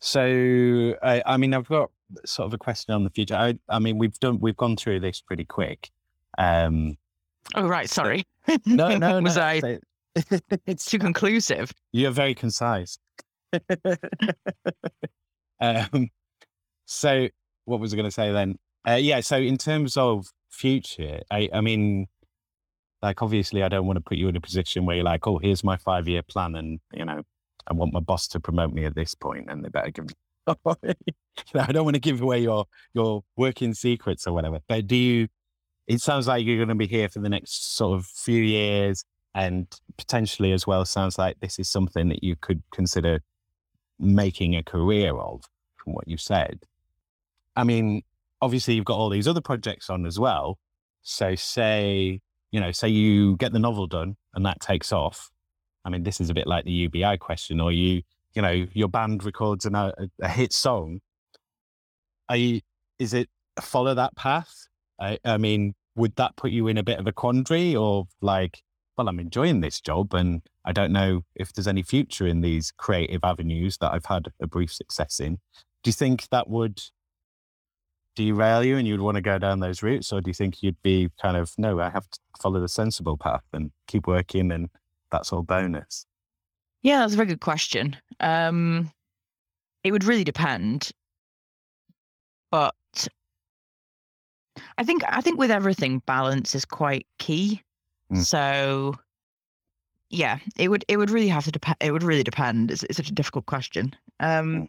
So, I, I mean, I've got sort of a question on the future. I, I mean, we've done, we've gone through this pretty quick. Um, Oh right, sorry. no, no, was no, I so- it's too conclusive? You're very concise. um, so, what was I going to say then? Uh, yeah. So, in terms of future, I, I mean, like obviously, I don't want to put you in a position where you're like, "Oh, here's my five year plan," and you know, I want my boss to promote me at this point, and they better give. me I don't want to give away your your working secrets or whatever. But do you? It sounds like you're going to be here for the next sort of few years and potentially as well sounds like this is something that you could consider making a career of from what you said. I mean obviously you've got all these other projects on as well. So say you know say you get the novel done and that takes off. I mean this is a bit like the ubi question or you you know your band records an, uh, a, a hit song. Are you is it follow that path? I, I mean would that put you in a bit of a quandary or like well, I'm enjoying this job and I don't know if there's any future in these creative avenues that I've had a brief success in. Do you think that would derail you and you'd want to go down those routes? Or do you think you'd be kind of, no, I have to follow the sensible path and keep working and that's all bonus? Yeah, that's a very good question. Um, it would really depend, but I think I think with everything, balance is quite key. Mm. So, yeah, it would it would really have to depend. It would really depend. It's, it's such a difficult question. Um, Mm.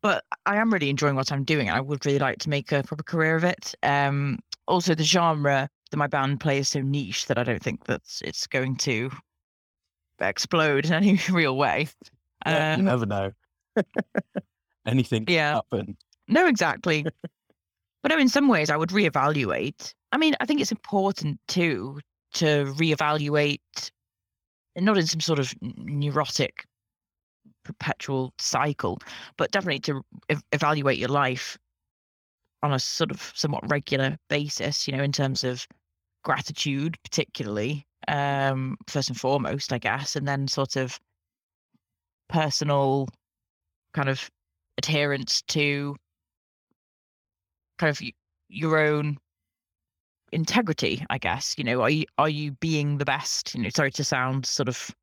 but I am really enjoying what I'm doing. I would really like to make a proper career of it. Um, also, the genre that my band play is so niche that I don't think that it's going to explode in any real way. Yeah, you Um, never know. Anything can Yeah. happen. No, exactly. but no, in some ways, I would reevaluate. I mean, I think it's important too to reevaluate, not in some sort of neurotic, perpetual cycle, but definitely to ev- evaluate your life on a sort of somewhat regular basis. You know, in terms of gratitude, particularly um, first and foremost, I guess, and then sort of personal kind of adherence to kind of your own integrity i guess you know are you are you being the best? You know sorry to sound sort of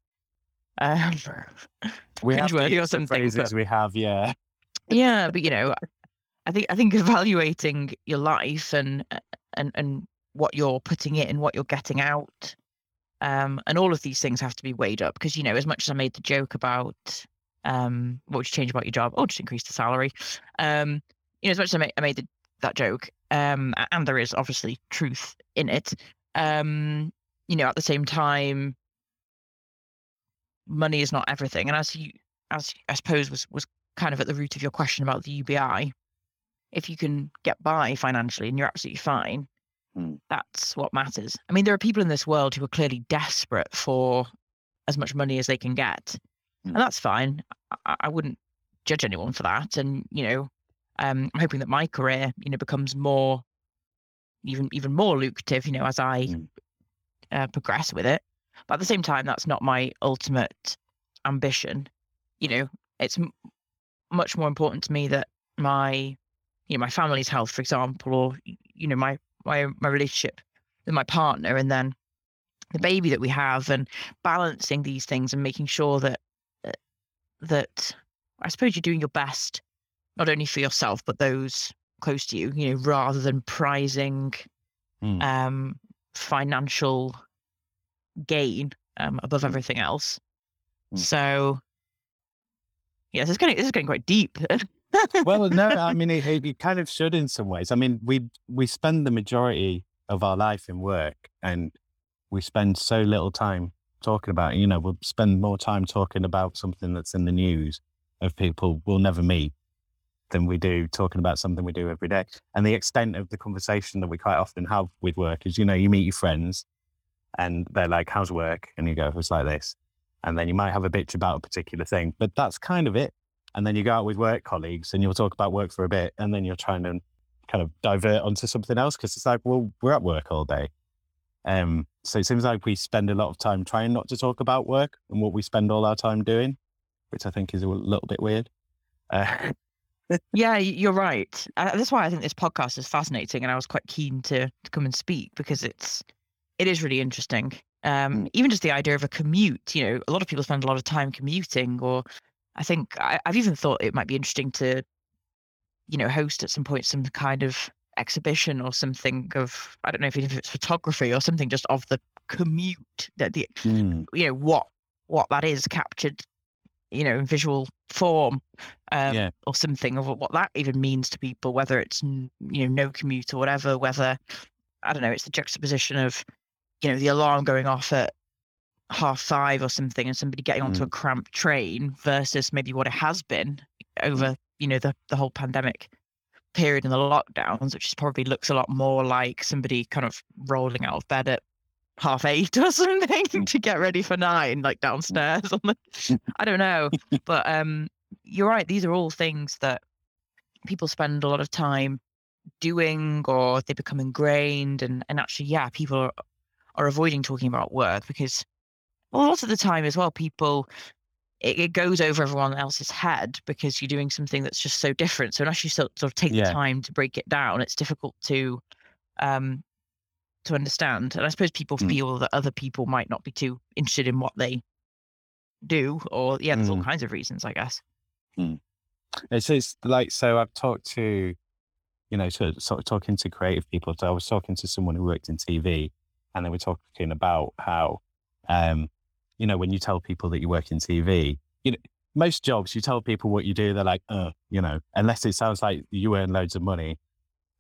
um, We have or something, phrases but- we have, yeah. yeah but you know i think i think evaluating your life and and and what you're putting in what you're getting out um and all of these things have to be weighed up because you know as much as i made the joke about um what would you change about your job? Oh just increase the salary. Um you know as much as i made, I made the, that joke um and there is obviously truth in it um you know at the same time money is not everything and as you as i suppose was was kind of at the root of your question about the UBI, if you can get by financially and you're absolutely fine, Mm. that's what matters. I mean, there are people in this world who are clearly desperate for as much money as they can get, Mm. and that's fine. I, I wouldn't judge anyone for that. And you know, um, I'm hoping that my career, you know, becomes more, even even more lucrative. You know, as I Mm. uh, progress with it. But at the same time, that's not my ultimate ambition. You know, it's m- much more important to me that my, you know, my family's health, for example, or you know, my my my relationship with my partner, and then the baby that we have, and balancing these things and making sure that uh, that I suppose you're doing your best, not only for yourself but those close to you. You know, rather than prizing Mm. um, financial gain um, above Mm. everything else. Mm. So, yeah, this is getting this is getting quite deep. well, no, I mean, it, it, it kind of should in some ways. I mean, we we spend the majority of our life in work, and we spend so little time talking about. it. You know, we'll spend more time talking about something that's in the news of people we'll never meet than we do talking about something we do every day. And the extent of the conversation that we quite often have with work is, you know, you meet your friends, and they're like, "How's work?" and you go, "It's like this," and then you might have a bitch about a particular thing, but that's kind of it and then you go out with work colleagues and you'll talk about work for a bit and then you're trying to kind of divert onto something else because it's like well we're at work all day um so it seems like we spend a lot of time trying not to talk about work and what we spend all our time doing which i think is a little bit weird uh, yeah, you're right. Uh, that's why I think this podcast is fascinating, and I was quite keen to to come and speak because it's it is really interesting. Um, Mm. even just the idea of a commute. You know, a lot of people spend a lot of time commuting, or I think I, I've even thought it might be interesting to, you know, host at some point some kind of exhibition or something of I don't know if if it's photography or something just of the commute that the mm, you know what what that is captured you know in visual form um, Yeah. or something of what that even means to people whether it's you know no commute or whatever whether i don't know it's the juxtaposition of you know the alarm going off at half five or something and somebody getting onto a cramped train versus maybe what it has been over you know the, the whole pandemic period and the lockdowns which is probably looks a lot more like somebody kind of rolling out of bed at half eight or something to get ready for nine like downstairs on the i don't know but um you're right these are all things that people spend a lot of time doing or they become ingrained and and actually yeah people are, are avoiding talking about work because well, a lot of the time as well people it, it goes over everyone else's head because you're doing something that's just so different so unless you sort, sort of take Yeah. the time to break it down it's difficult to um to understand and i suppose people Mm. feel that other people might not be too interested in what they do or yeah there's all Mm. kinds of reasons i guess It's, it's like so. I've talked to, you know, to, sort of talking to creative people. So I was talking to someone who worked in TV, and they were talking about how, um, you know, when you tell people that you work in TV, you know, most jobs you tell people what you do, they're like, uh, you know, unless it sounds like you earn loads of money,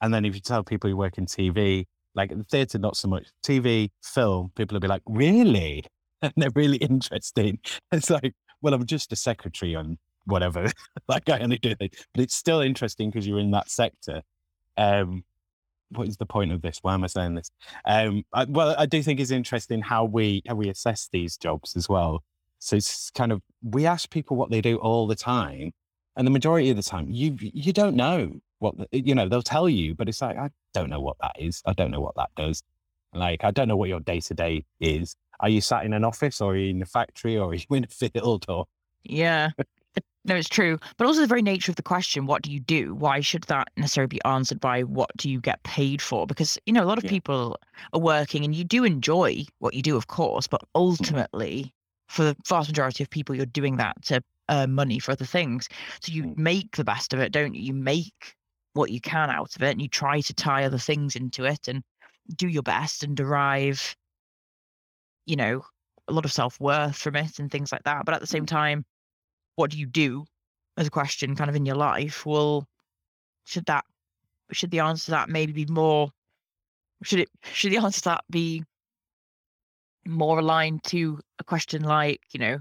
and then if you tell people you work in TV, like in theatre, not so much. TV, film, people will be like, really, and they're really interesting. It's like, well, I'm just a secretary on whatever. like I only do it, but it's still interesting because you're in that sector. Um, what is the point of this? Why am I saying this? Um, I, well, I do think it's interesting how we how we assess these jobs as well. So it's kind of we ask people what they do all the time, and the majority of the time you you don't know what you know. They'll tell you, but it's like I don't know what that is. I don't know what that does. Like I don't know what your day to day is. Are you sat in an office, or in a factory, or are you in a field, or Yeah. No, it's true. But also the very nature of the question, what do you do? Why should that necessarily be answered by what do you get paid for? Because, you know, a lot of Yeah. people are working and you do enjoy what you do, of course, but ultimately, for the vast majority of people, you're doing that to earn money for other things. So you Mm. make the best of it, don't you? You make what you can out of it and you try to tie other things into it and do your best and derive, you know, a lot of self worth from it and things like that. But at the same mm-hmm. time, what do you do as a question kind of in your life? Well, should that should the answer to that maybe be more should it should the answer to that be more aligned to a question like, you know,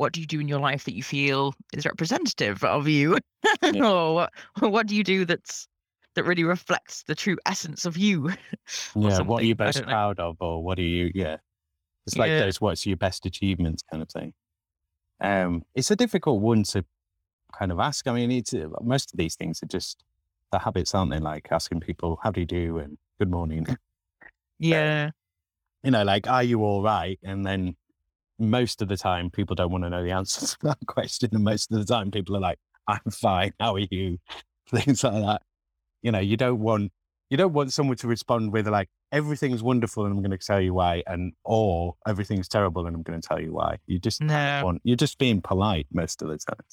what do you do in your life that you feel is representative of you, or what what do you do that's that really reflects the true essence of you? yeah, what are you most don't know. proud of, or what are you? Yeah, it's like Yeah. those what's your best achievements kind of thing. Um, it's a difficult one to kind of ask. I mean, it's uh, most of these things are just the habits, aren't they? Like asking people, "How do you do?" and "Good morning." Yeah, you know, like, "Are you all right?" And then most of the time, people don't want to know the answer to that question, and most of the time, people are like, "I'm fine. How are you?" Things like that. You know, you don't want you don't want someone to respond with like everything's wonderful and I'm going to tell you why, and or everything's terrible and I'm going to tell you why. You just no, want you're just being polite most of the time.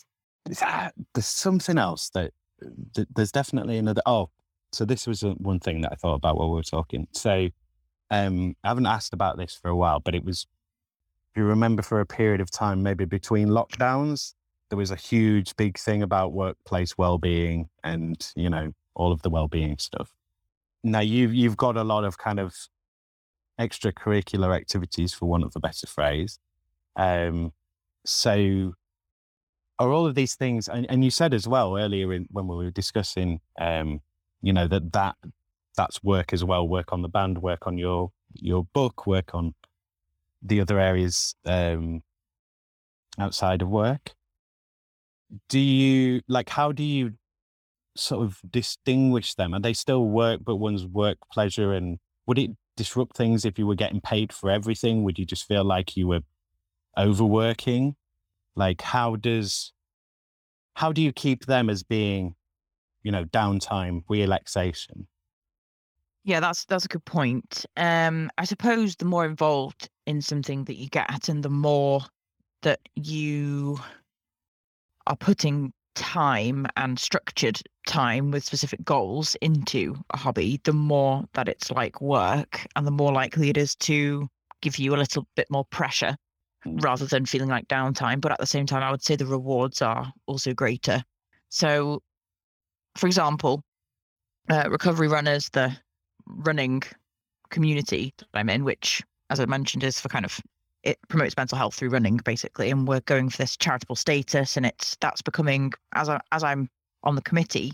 That- There's something else that th- there's definitely another. Oh, so this was uh, one thing that I thought about while we were talking. So um, I haven't asked about this for a while, but it was. You remember, for a period of time, maybe between lockdowns, there was a huge big thing about workplace well-being and you know all of the well-being stuff. Now you've you've got a lot of kind of extracurricular activities, for want of a better phrase. Um, so are all of these things, and, and you said as well earlier in, when we were discussing, um, you know that that that's work as well. Work on the band, work on your your book, work on the other areas um, outside of work. Do you like? How do you sort of distinguish them? Are they still work, but one's work pleasure? And would it disrupt things if you were getting paid for everything? Would you just feel like you were overworking? Like, how does how do you keep them as being, you know, downtime, relaxation? yeah, that's that's a good point. Um, I suppose the more involved in something that you get, and the more that you are putting time and structured time with specific goals into a hobby, the more that it's like work, and the more likely it is to give you a little bit more pressure rather than feeling like downtime. But at the same time, I would say the rewards are also greater. So, for example, uh, recovery runners, the running community that I'm in, which, as I mentioned, is for kind of it promotes mental health through running, basically. And we're going for this charitable status, and it's that's becoming as I as I'm on the committee,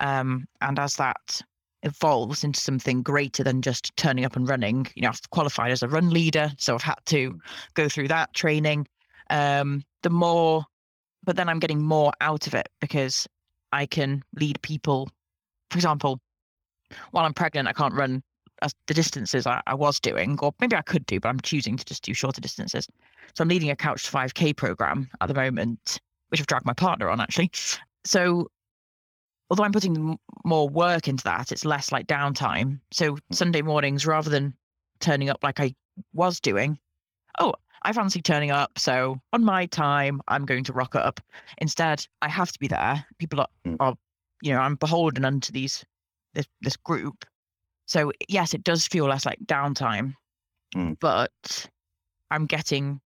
um, and as that evolves into something greater than just turning up and running. You know, I've qualified as a run leader, so I've had to go through that training. Um, the more, but then I'm getting more out of it because I can lead people. For example, while I'm pregnant, I can't run as the distances I, I was doing, or maybe I could do, but I'm choosing to just do shorter distances. So I'm leading a couch to 5K program at the moment, which I've dragged my partner on actually. So although I'm putting more work into that, it's less like downtime. So Sunday mornings, rather than turning up like I was doing, oh, I fancy turning up. So on my time, I'm going to rock up. Instead, I have to be there. People are, Mm. are you know, I'm beholden unto these this this group. So yes, it does feel less like downtime, Mm. but I'm getting,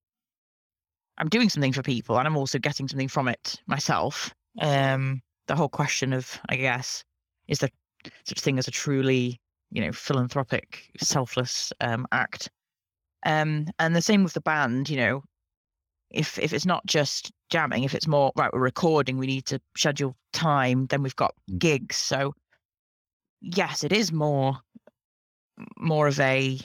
I'm doing something for people, and I'm also getting something from it myself. Um, the whole question of, I guess, is there such thing as a truly, you know, philanthropic, selfless um, act? Um, and the same with the band. You know, if if it's not just jamming, if it's more right, we're recording, we need to schedule time. Then we've got Mm. gigs. So yes, it is more more of a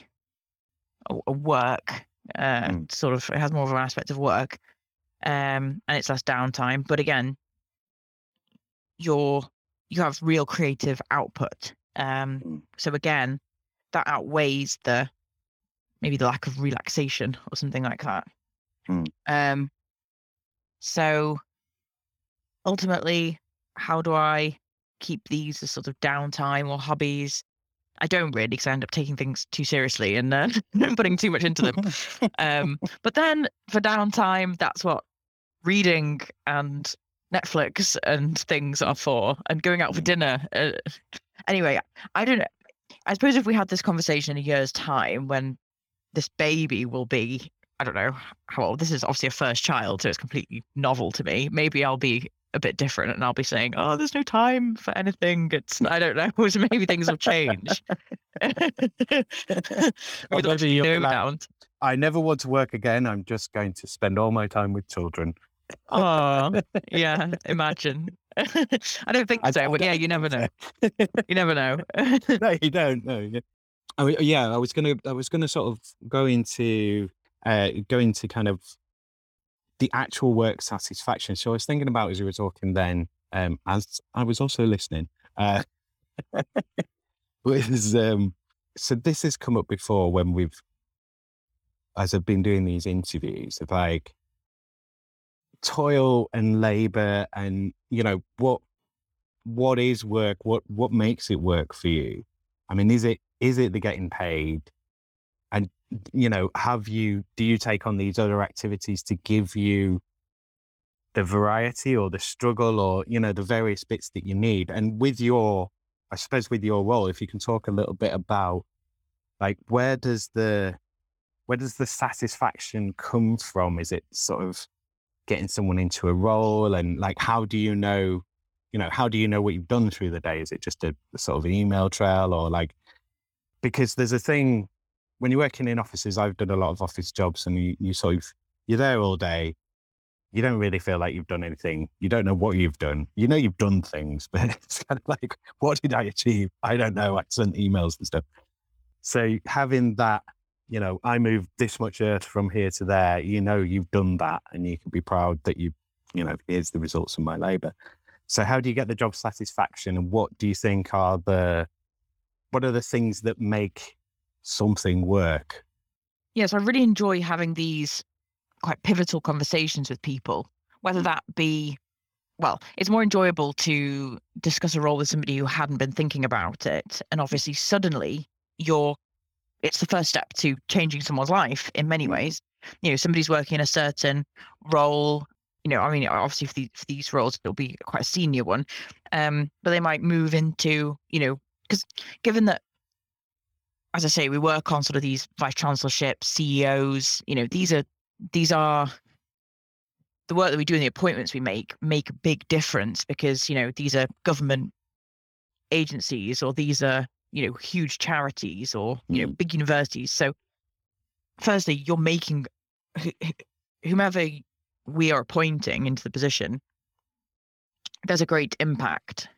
a, work uh, Mm. sort of. It has more of an aspect of work, um, and it's less downtime. But again, you're you have real creative output. Um, Mm. so again, that outweighs the maybe the lack of relaxation or something like that. Mm. Um, so ultimately, how do I keep these as sort of downtime or hobbies? I don't really because I end up taking things too seriously and uh, putting too much into them. Um, but then for downtime, that's what reading and Netflix and things are for, and going out for Mm. dinner. Uh, anyway, I don't know. I suppose if we had this conversation in a year's time when this baby will be, I don't know how old. This is obviously a first child, so it's completely novel to me. Maybe I'll be a bit different and I'll be saying, "Oh, there's no time for anything." It's I don't know. So maybe things will change. maybe maybe you'll be like. I never want to work again. I'm just going to spend all my time with children. Oh, yeah. Imagine. I don't think I so, don't- but yeah, you never know. You never know. no, you don't. No. Yeah. I, yeah, I was gonna, I was gonna sort of go into, uh, go into kind of the actual work satisfaction. So I was thinking about as you were talking then, um, as I was also listening, uh, was um, so this has come up before when we've, as I've been doing these interviews, of like toil and labor and you know what what is work? What what makes it work for you? I mean is it is it the getting paid you know have you do you take on these other activities to give you the variety or the struggle or you know the various bits that you need? And with your i suppose with your role if you can talk a little bit about like where does the where does the satisfaction come from? Is it sort of getting someone into a role? And like how do you know you know how do you know what you've done through the day? Is it just a, a sort of email trail or like because there's a thing when you're working in offices i've done a lot of office jobs and you, you sort of you're there all day. You don't really feel like you've done anything. You don't know what you've done. You know you've done things but it's kind of like what did i achieve? I don't know. I sent emails and stuff. So having that you know, I moved this much earth from here to there. You know, you've done that, and you can be proud that you, you know, here's the results of my labor. So, how do you get the job satisfaction, and what do you think are the, what are the things that make something work? Yes, I really enjoy having these quite pivotal conversations with people, whether mm. that be, well, it's more enjoyable to discuss a role with somebody who hadn't been thinking about it. And mm. obviously, suddenly you're, it's the first step to changing someone's life in many mm. ways. You know, somebody's working in a certain role. You know, I mean, obviously for, the, for these roles, it'll be quite a senior one, um, but they might move into, you know, because given that as I say, we work on sort of these vice chancellorships, CEOs. You know, these are these are the work that we do and the appointments we make make a big difference because you know these are government agencies or these are you know huge charities or you know big universities. So, firstly, you're making wh- wh- whomever we are appointing into the position. There's a great impact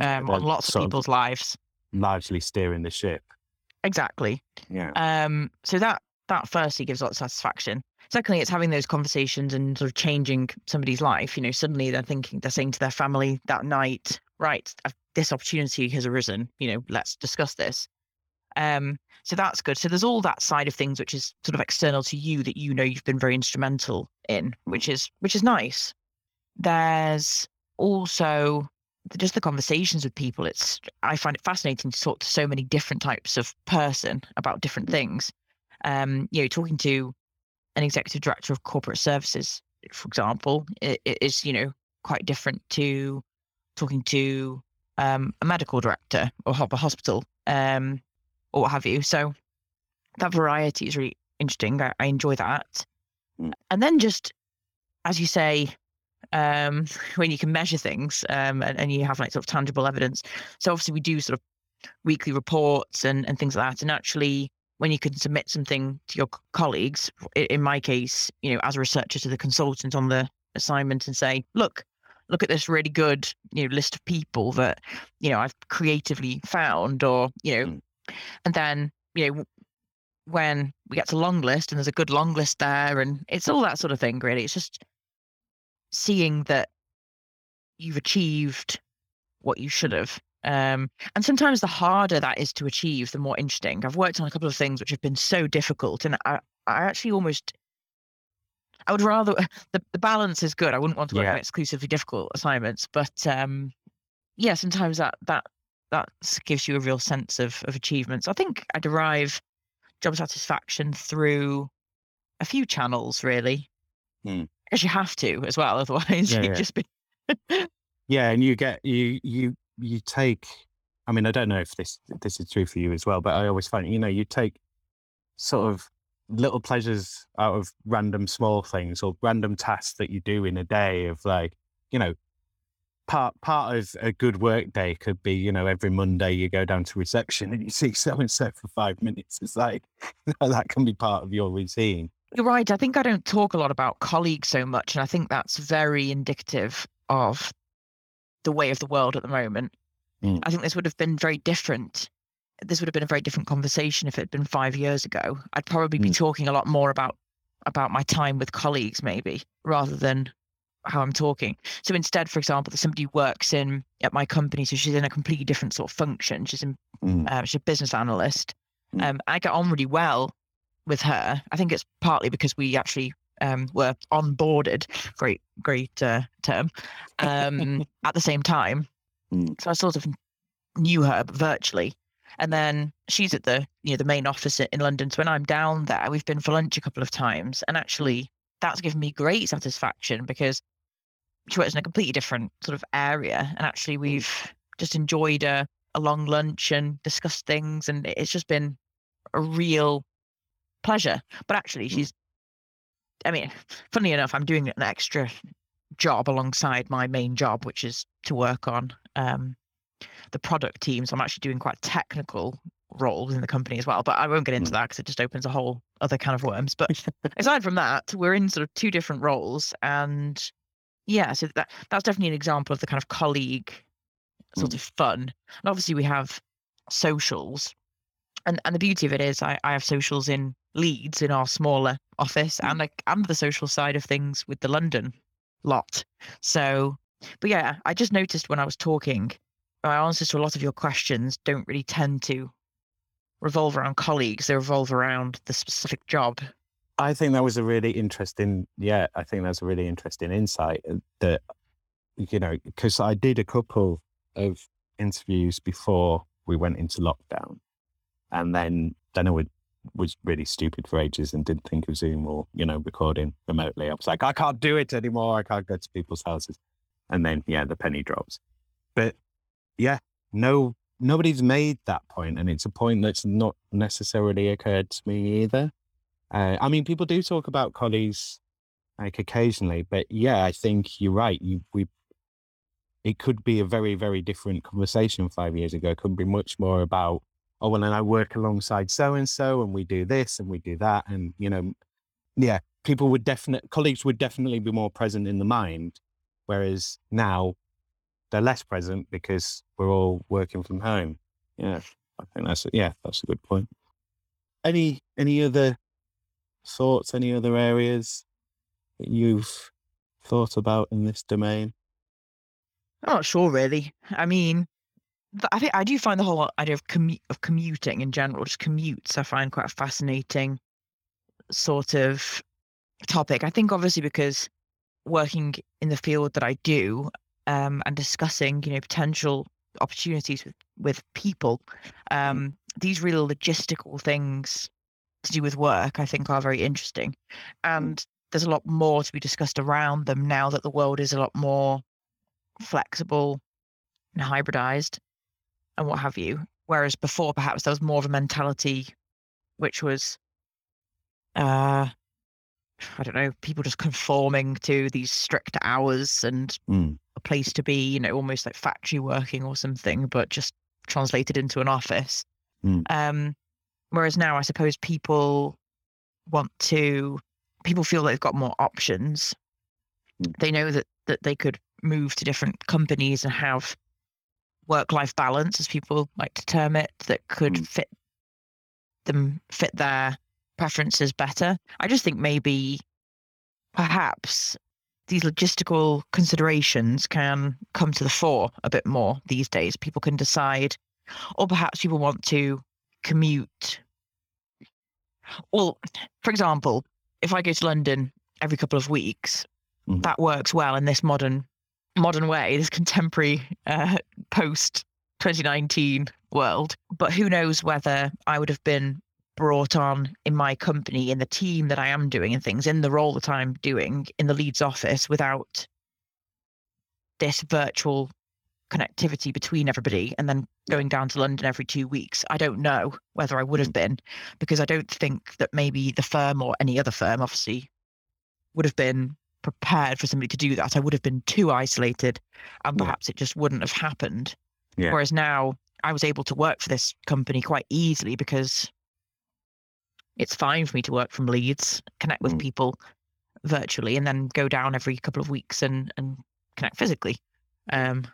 um, Well, on lots of- people's lives. Largely steering the ship. Exactly. Yeah. Um, so that that firstly gives a lot of satisfaction. Secondly, it's having those conversations and sort of changing somebody's life. You know, suddenly they're thinking, they're saying to their family that night, right, this opportunity has arisen. You know, let's discuss this. Um, so that's good. So there's all that side of things which is sort of external to you that you know you've been very instrumental in, which is which is nice. There's also just the conversations with people. It's I find it fascinating to talk to so many different types of person about different things. Um, you know, talking to an executive director of corporate services, for example, i- i- is you know quite different to talking to um, a medical director or a hospital um, or what have you. So that variety is really interesting. I, I enjoy that. Mm. And then just as you say, um, when you can measure things um, and, and you have like sort of tangible evidence. So obviously we do sort of weekly reports and, and things like that. And actually, when you can submit something to your colleagues, in my case, you know, as a researcher to the consultant on the assignment and say, look, look at this really good, you know, list of people that, you know, I've creatively found or, you know, Mm. and then, you know, when we get to long list and there's a good long list there and it's all that sort of thing, really. It's just seeing that you've achieved what you should have. Um, and sometimes the harder that is to achieve, the more interesting. I've worked on a couple of things which have been so difficult, and I, I actually almost, I would rather the, the balance is good. I wouldn't want to work Yeah. on exclusively difficult assignments, but um, yeah, sometimes that that that gives you a real sense of of achievements. I think I derive job satisfaction through a few channels, really, Hmm. Because you have to as well. Otherwise, Yeah, you'd yeah. just be Yeah, and you get you you you take. I mean, I don't know if this this is true for you as well, but I always find you know you take sort of little pleasures out of random small things or random tasks that you do in a day of like you know part part of a good work day could be, you know, every Monday you go down to reception and you see so and so for five minutes. It's like that can be part of your routine. You're right. I think I don't talk a lot about colleagues so much, and I think that's very indicative of the way of the world at the moment. Mm. I think this would have been very different. This would have been a very different conversation if it had been five years ago. I'd probably be Mm. talking a lot more about about my time with colleagues, maybe, rather than how I'm talking. So instead, for example, there's somebody who works in at my company, so she's in a completely different sort of function. She's in Mm. um, she's a business analyst. Mm. Um, I get on really well with her. I think it's partly because we actually um, were onboarded, great, great uh, term, um, at the same time. Mm. So I sort of knew her virtually. And then she's at the you know the main office in London. So when I'm down there, we've been for lunch a couple of times, and actually that's given me great satisfaction because she works in a completely different sort of area, and actually we've just enjoyed a, a long lunch and discussed things, and it's just been a real pleasure. But actually, Mm. she's, I mean, funny enough, I'm doing an extra job alongside my main job, which is to work on um, the product team. So I'm actually doing quite technical roles within the company as well. But I won't get into Mm. that because it just opens a whole other kind of worms. But aside from that, we're in sort of two different roles, and yeah, so that that's definitely an example of the kind of colleague sort Mm. of fun. And obviously, we have socials, and and the beauty of it is, I, I have socials in Leeds in our smaller office, Mm. and like and the social side of things with the London lot. So, but yeah, I just noticed when I was talking, my answers to a lot of your questions don't really tend to revolve around colleagues; they revolve around the specific job. I think that was a really interesting, yeah, I think that's a really interesting insight uh, that, you know, because I did a couple of interviews before we went into lockdown. And then, then I would, was really stupid for ages and didn't think of Zoom or, you know, recording remotely. I was like, I can't do it anymore. I can't go to people's houses. And then, yeah, the penny drops. But yeah, no, nobody's made that point, And it's a point that's not necessarily occurred to me either. Uh, I mean, people do talk about colleagues like occasionally, but yeah, I think you're right. You, we, it could be a very, very different conversation five years ago. It could be much more about, oh, well, and I work alongside so and so, and we do this and we do that, and you know, yeah, people would definitely, colleagues would definitely be more present in the mind, whereas now they're less present because we're all working from home. Yeah, I think that's yeah, that's a good point. Any any other thoughts? Any other areas that you've thought about in this domain? I'm not sure, really. I mean, I think I do find the whole idea of commu- of commuting in general, just commutes, I find quite a fascinating sort of topic. I think obviously because working in the field that I do um, and discussing, you know, potential opportunities with with people, um, these real logistical things to do with work, I think, are very interesting, and there's a lot more to be discussed around them now that the world is a lot more flexible and hybridized and what have you. Whereas before, perhaps there was more of a mentality which was, uh, I don't know, people just conforming to these strict hours and Mm. a place to be, you know, almost like factory working or something, but just translated into an office. Mm. Um, whereas now, I suppose people want to, people feel they've got more options. Mm. They know that that they could move to different companies and have work-life balance, as people like to term it, that could Mm. fit them, fit their preferences better. I just think maybe, perhaps these logistical considerations can come to the fore a bit more these days. People can decide, or perhaps people want to commute. Well, for example, if I go to London every couple of weeks, Mhm. that works well in this modern modern way, this contemporary uh, post 2019 world. But who knows whether I would have been brought on in my company, in the team that I am doing and things, in the role that I'm doing in the Leeds office without this virtual connectivity between everybody and then going down to London every two weeks. I don't know whether I would have been because I don't think that maybe the firm or any other firm obviously would have been prepared for somebody to do that. I would have been too isolated and Yeah. perhaps it just wouldn't have happened. Yeah. Whereas now I was able to work for this company quite easily because it's fine for me to work from Leeds, connect with Mm. people virtually, and then go down every couple of weeks and, and connect physically. Um,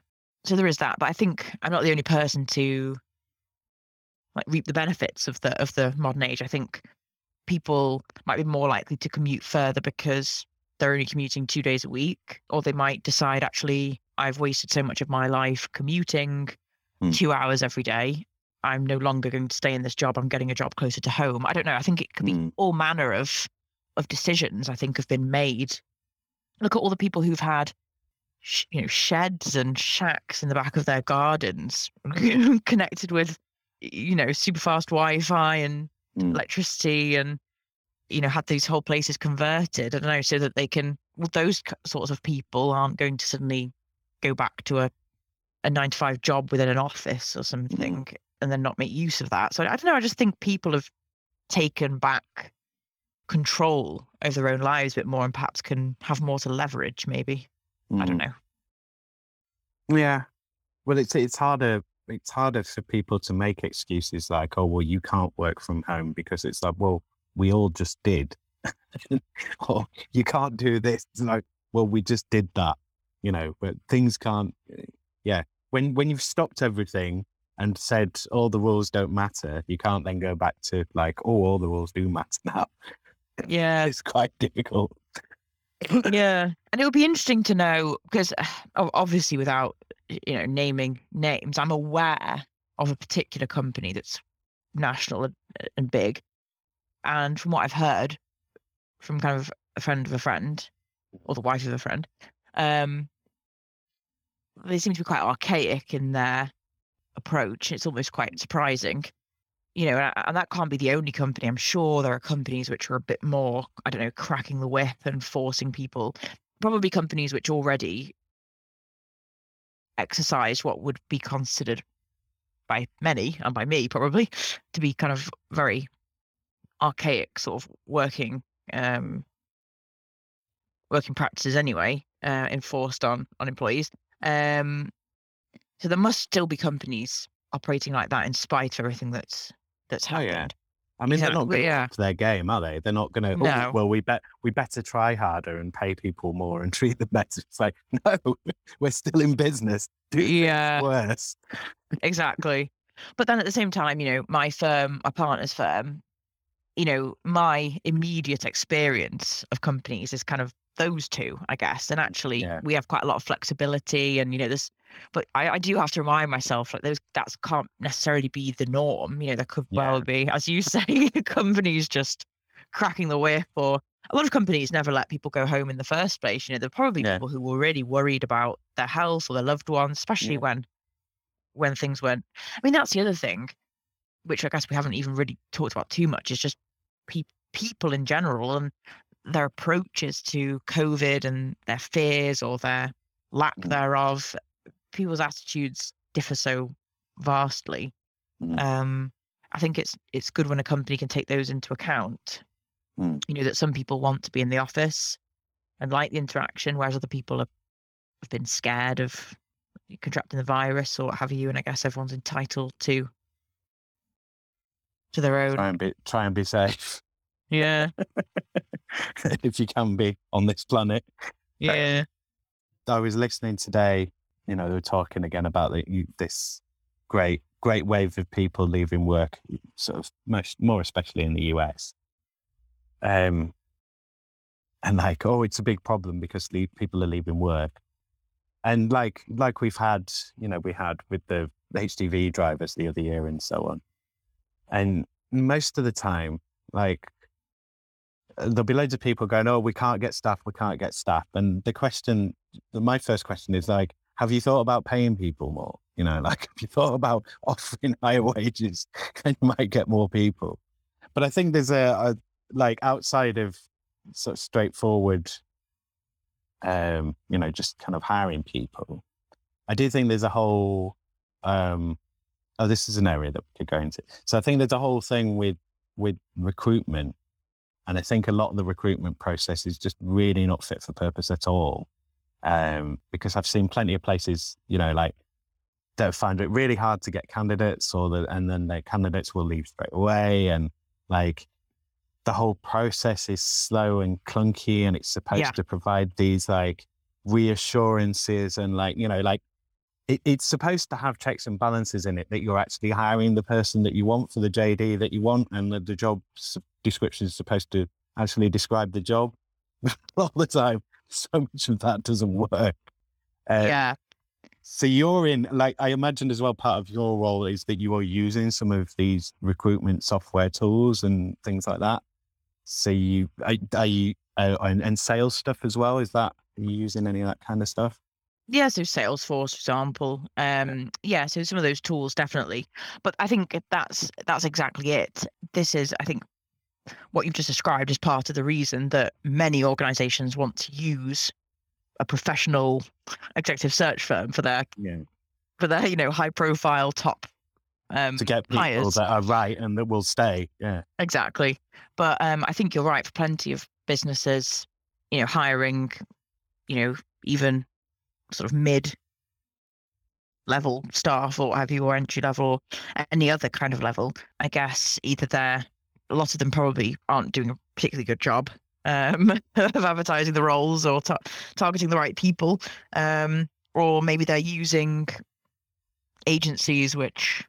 so there is that. But I think I'm not the only person to like reap the benefits of the of the modern age. I think people might be more likely to commute further because they're only commuting two days a week, or they might decide actually I've wasted so much of my life commuting Hmm. two hours every day. I'm no longer going to stay in this job. I'm getting a job closer to home. I don't know. I think it could be Mm. all manner of of decisions. I think have been made. Look at all the people who've had, sh- you know, sheds and shacks in the back of their gardens, connected with, you know, super fast Wi-Fi and Mm. electricity and you know had these whole places converted i don't know so that they can well those sorts of people aren't going to suddenly go back to a a nine to five job within an office or something and then not make use of that so i don't know i just think people have taken back control over their own lives a bit more and perhaps can have more to leverage maybe i don't Mm. know Yeah. Well, it's it's harder. It's harder for people to make excuses like, "Oh, well, you can't work from home," because it's like, well, we all just did. or you can't do this. It's like, well, we just did that, you know. But things can't. Eh, yeah. When when you've stopped everything and said all the rules don't matter, you can't then go back to like, oh, all the rules do matter now. yeah It's quite difficult. yeah and it would be interesting to know because obviously without you know naming names i'm aware of a particular company that's national and, eh, and big and from what i've heard from kind of a friend of a friend or the wife of a friend um they seem to be quite archaic in their approach it's almost quite surprising you know, and, and that can't be the only company. I'm sure there are companies which are a bit more, I don't know, cracking the whip and forcing people. Probably companies which already exercise what would be considered by many and by me probably to be kind of very archaic sort of working um working practices anyway uh enforced on on employees um so there must still be companies operating like that in spite of everything that's that's Oh, yeah. happened I mean, they're Yeah, not going to yeah. their game, are they? They're not going to. No. well, we bet we better try harder and pay people more and treat them better. It's like, no, we're still in business. Do Yeah. worse. exactly but then at the same time you know my firm my partner's firm you know my immediate experience of companies is kind of those two i guess and actually Yeah. we have quite a lot of flexibility and you know this but I, I do have to remind myself like those that can't necessarily be the norm you know there could well be as you say companies just cracking the whip or a lot of companies never let people go home in the first place you know there are probably Yeah. people who were really worried about their health or their loved ones especially Yeah. when when things went I mean, that's the other thing, which I guess we haven't even really talked about too much, is just pe- people in general and their approaches to COVID and their fears or their lack Mm. thereof. People's attitudes differ so vastly. Mm. Um, I think it's it's good when a company can take those into account. Mm. You know that some people want to be in the office and like the interaction, whereas other people have, have been scared of contracting the virus or what have you. And I guess everyone's entitled to to their own. Try and be try and be safe Yeah, if you can be on this planet. yeah, I was listening today. You know, they were talking again about the, you- this great great wave of people leaving work, sort of most more especially in the US. Um, and like, oh, it's a big problem because le- people are leaving work. And like, like we've had, you know, we had with the HGV drivers the other year and so on. And most of the time, like, uh, there'll be loads of people going, oh, we can't get staff, we can't get staff. And the question, my first question is like, have you thought about paying people more? You know, like, have you thought about offering higher wages and you might get more people? But I think there's a, a like outside of sort of straightforward, um, you know, just kind of hiring people. I do think there's a whole, um, oh, this is an area that we could go into. So I think there's a whole thing with with recruitment And I think a lot of the recruitment process is just really not fit for purpose at all. Um, because I've seen plenty of places, you know, like that find it really hard to get candidates or the, and then their candidates will leave straight away. And like the whole process is slow and clunky and it's supposed Yeah. to provide these like reassurances and like, you know, like it, it's supposed to have checks and balances in it that you're actually hiring the person that you want for the JD that you want and that the job description is supposed to actually describe the job all the time. So much of that doesn't work. Uh, yeah. so you're in, like, I imagine as well, part of your role is that you are using some of these recruitment software tools and things like that. So you, are, are you, uh, and, and sales stuff as well? Is that, are you using any of that kind of stuff? Yeah, so Salesforce, for example. Um, yeah, so some of those tools definitely. But I think that's that's exactly it. This is, I think, what you've just described is part of the reason that many organizations want to use a professional executive search firm for their Yeah. for their, you know, high profile top um To get people hires. that are right and that will stay. Yeah. Exactly. But um, I think you're right for plenty of businesses, you know, hiring, you know, even sort of mid level staff or have you, or entry level, any other kind of level. I guess either they're, a lot of them probably aren't doing a particularly good job um, of advertising the roles or ta- targeting the right people. Um, or maybe they're using agencies which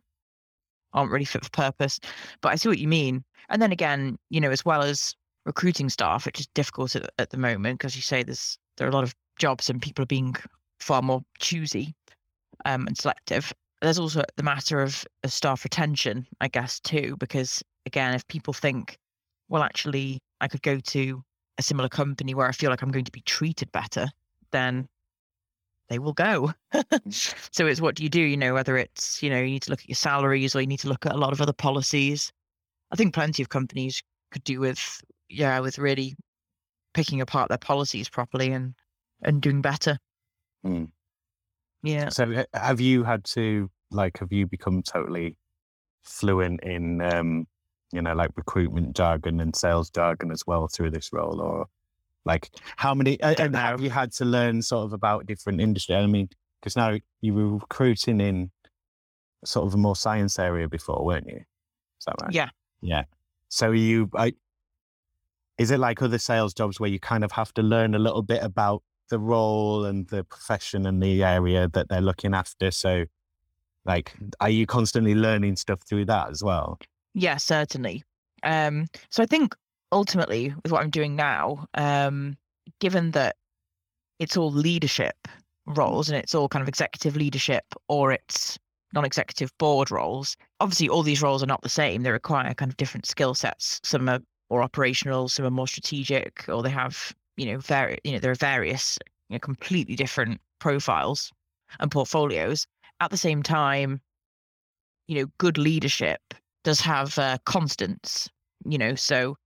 aren't really fit for purpose. But I see what you mean. And then again, you know, as well as recruiting staff, which is difficult at, at the moment because you say there's there are a lot of jobs and people are being far more choosy um, and selective. There's also the matter of, of staff retention, I guess, too, because again, if people think, well, actually, I could go to a similar company where I feel like I'm going to be treated better, then they will go. so it's what do you do? You know, whether it's, you know, you need to look at your salaries or you need to look at a lot of other policies. I think plenty of companies could do with, yeah, with really picking apart their policies properly and and doing better. Hmm. Yeah. So uh, have you had to, like, have you become totally fluent in, um, you know, like recruitment jargon and sales jargon as well through this role? Or like how many, uh, Don't and have you had to learn sort of about different industry? I mean, because now you were recruiting in sort of a more science area before, weren't you? Is that right? Yeah. Yeah. So you, I, is it like other sales jobs where you kind of have to learn a little bit about the role and the profession and the area that they're looking after? So, like, are you constantly learning stuff through that as well? Yeah, certainly. Um, so I think ultimately with what I'm doing now, um, given that it's all leadership roles and it's all kind of executive leadership or it's non-executive board roles, obviously all these roles are not the same. They require kind of different skill sets. Some are more operational, some are more strategic, or they have, you know, vari- you know, there are various, you know, completely different profiles and portfolios. At the same time, you know, good leadership does have uh, constants, you know, so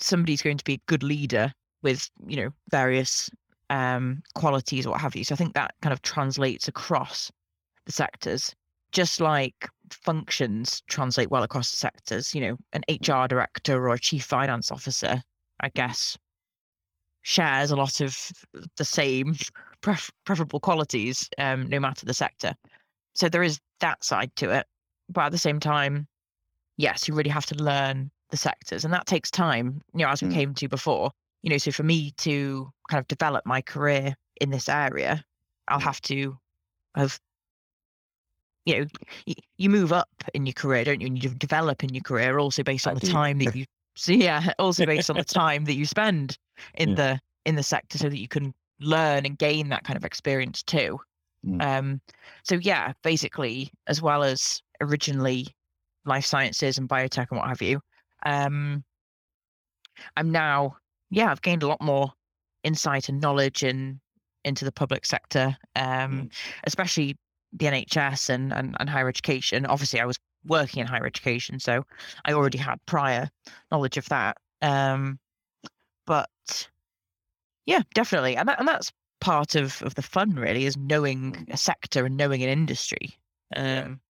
somebody's going to be a good leader with, you know, various um, qualities or what have you. So I think that kind of translates across the sectors, just like functions translate well across the sectors. You know, an HR director or a chief finance officer, I guess, shares a lot of the same pref- preferable qualities, um, no matter the sector. So there is that side to it, but at the same time, yes, you really have to learn the sectors, and that takes time. You know, as we Mm. came to before, you know, so for me to kind of develop my career in this area, I'll Mm. have to have, you know, you move up in your career, don't you? And you develop in your career also based on I the do. time that you. So yeah, also based on the time that you spend in Yeah. the in the sector, so that you can learn and gain that kind of experience too. Mm. Um, so yeah, basically, as well as originally life sciences and biotech and what have you, um, I'm now yeah, I've gained a lot more insight and knowledge in into the public sector, um, especially the NHS and, and and higher education. Obviously, I was working in higher education, so I already had prior knowledge of that. Um, but yeah, definitely, and that, and that's part of of the fun, really, is knowing a sector and knowing an industry. Yeah. Um,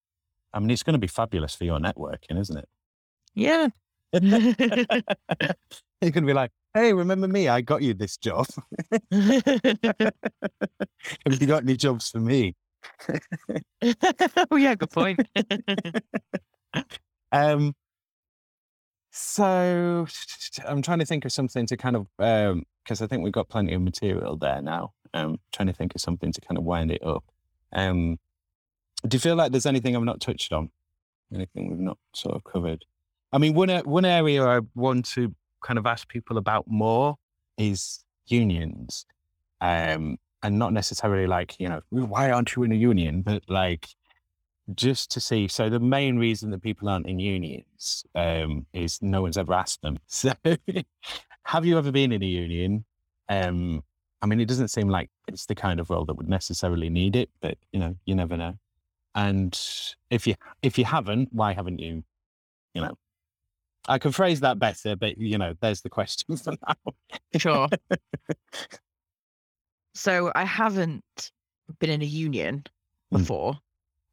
I mean, it's going to be fabulous for your networking, isn't it? yeah, You're going to be like, hey, remember me? I got you this job. Have you got any jobs for me? oh yeah, good point. um, so I'm trying to think of something to kind of because I think we've got plenty of material there now. Um, trying to think of something to kind of wind it up. Um, do you feel like there's anything I've not touched on? Anything we've not sort of covered? I mean, one one area I want to kind of ask people about more is unions, um, and not necessarily like you know why aren't you in a union, but like just to see. So the main reason that people aren't in unions um, is no one's ever asked them. So, have you ever been in a union? Um, I mean, it doesn't seem like it's the kind of role that would necessarily need it, but you know, you never know. And if you if you haven't, why haven't you? You know, I can phrase that better, but you know, there's the question for now. Sure. so I haven't been in a union Mm. before.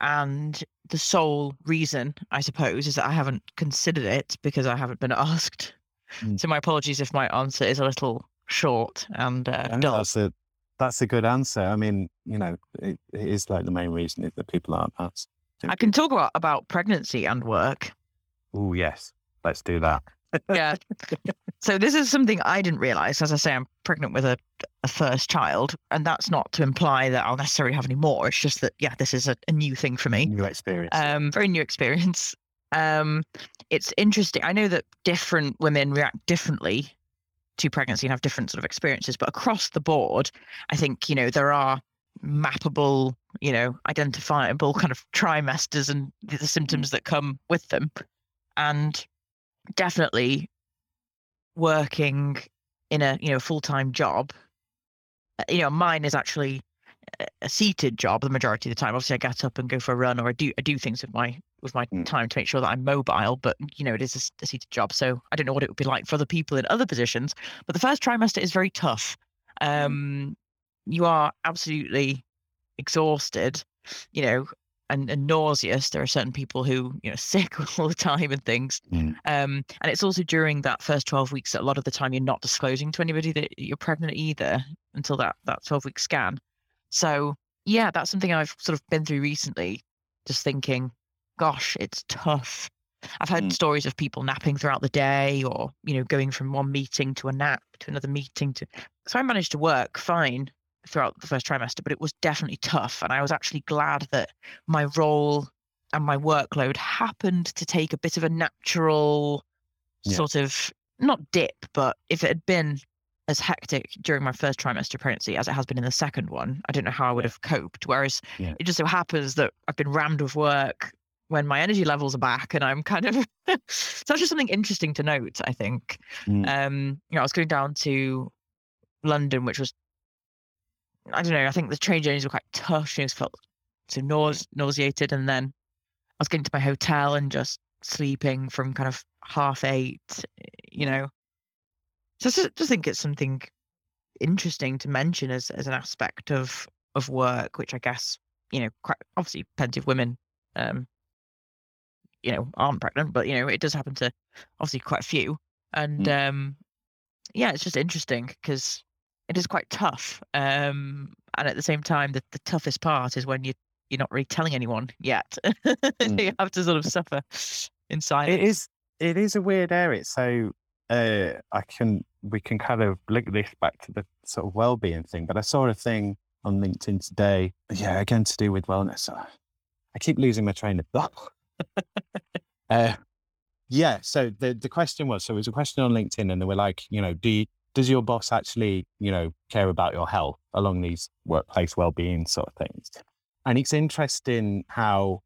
And the sole reason, I suppose, is that I haven't considered it because I haven't been asked. Mm. So my apologies if my answer is a little short and uh, dull. that's a that's a good answer. I mean, you know, it, it is like the main reason is that people aren't asked. I can talk about, about pregnancy and work. Oh yes, let's do that. Yeah. so this is something I didn't realize. As I say, I'm pregnant with a, a first child, and that's not to imply that I'll necessarily have any more. It's just that, yeah, this is a, a new thing for me. New experience. Um, very new experience. Um, it's interesting. I know that different women react differently to pregnancy and have different sort of experiences, but across the board, I think you know there are mappable, you know, identifiable kind of trimesters and the the symptoms that come with them, and definitely working in a you know full time job. uh, You know, mine is actually a- a seated job the majority of the time. Obviously, I get up and go for a run, or I do I do things with my with my Mm. time to make sure that I'm mobile. But you know, it is a seated job, so I don't know what it would be like for other people in other positions. But the first trimester is very tough. Um, you are absolutely exhausted, you know, and, and nauseous. There are certain people who you know sick all the time and things. Mm. Um, and it's also during that first 12 weeks that a lot of the time you're not disclosing to anybody that you're pregnant either until that, that 12 week scan. So, yeah, that's something I've sort of been through recently, just thinking, gosh, it's tough. I've heard Mm. stories of people napping throughout the day or, you know, going from one meeting to a nap to another meeting to. So I managed to work fine throughout the first trimester, but it was definitely tough. And I was actually glad that my role and my workload happened to take a bit of a natural Yeah. sort of not dip, but if it had been as hectic during my first trimester pregnancy as it has been in the second one, I don't know how I would have coped. Whereas Yeah. it just so happens that I've been rammed with work when my energy levels are back and I'm kind of so that's just something interesting to note, I think. Mm. Um, you know, I was going down to London, which was I don't know, I think the train journeys were quite tough. Things felt so nause- nauseated and then I was getting to my hotel and just sleeping from kind of half eight, you know. So I just, just think it's something interesting to mention as as an aspect of of work, which I guess you know, quite, obviously, plenty of women, um, you know, aren't pregnant, but you know, it does happen to obviously quite a few, and um, yeah, it's just interesting because it is quite tough, um, and at the same time, the, the toughest part is when you you're not really telling anyone yet. you have to sort of suffer in silence. It is it is a weird area. So uh, I can we can kind of link this back to the sort of well-being thing. But I saw a thing on LinkedIn today. Yeah, again to do with wellness. Uh, I keep losing my train of thought. uh, yeah. So the the question was so it was a question on LinkedIn, and they were like, you know, do you, does your boss actually you know care about your health along these workplace well-being sort of things? And it's interesting how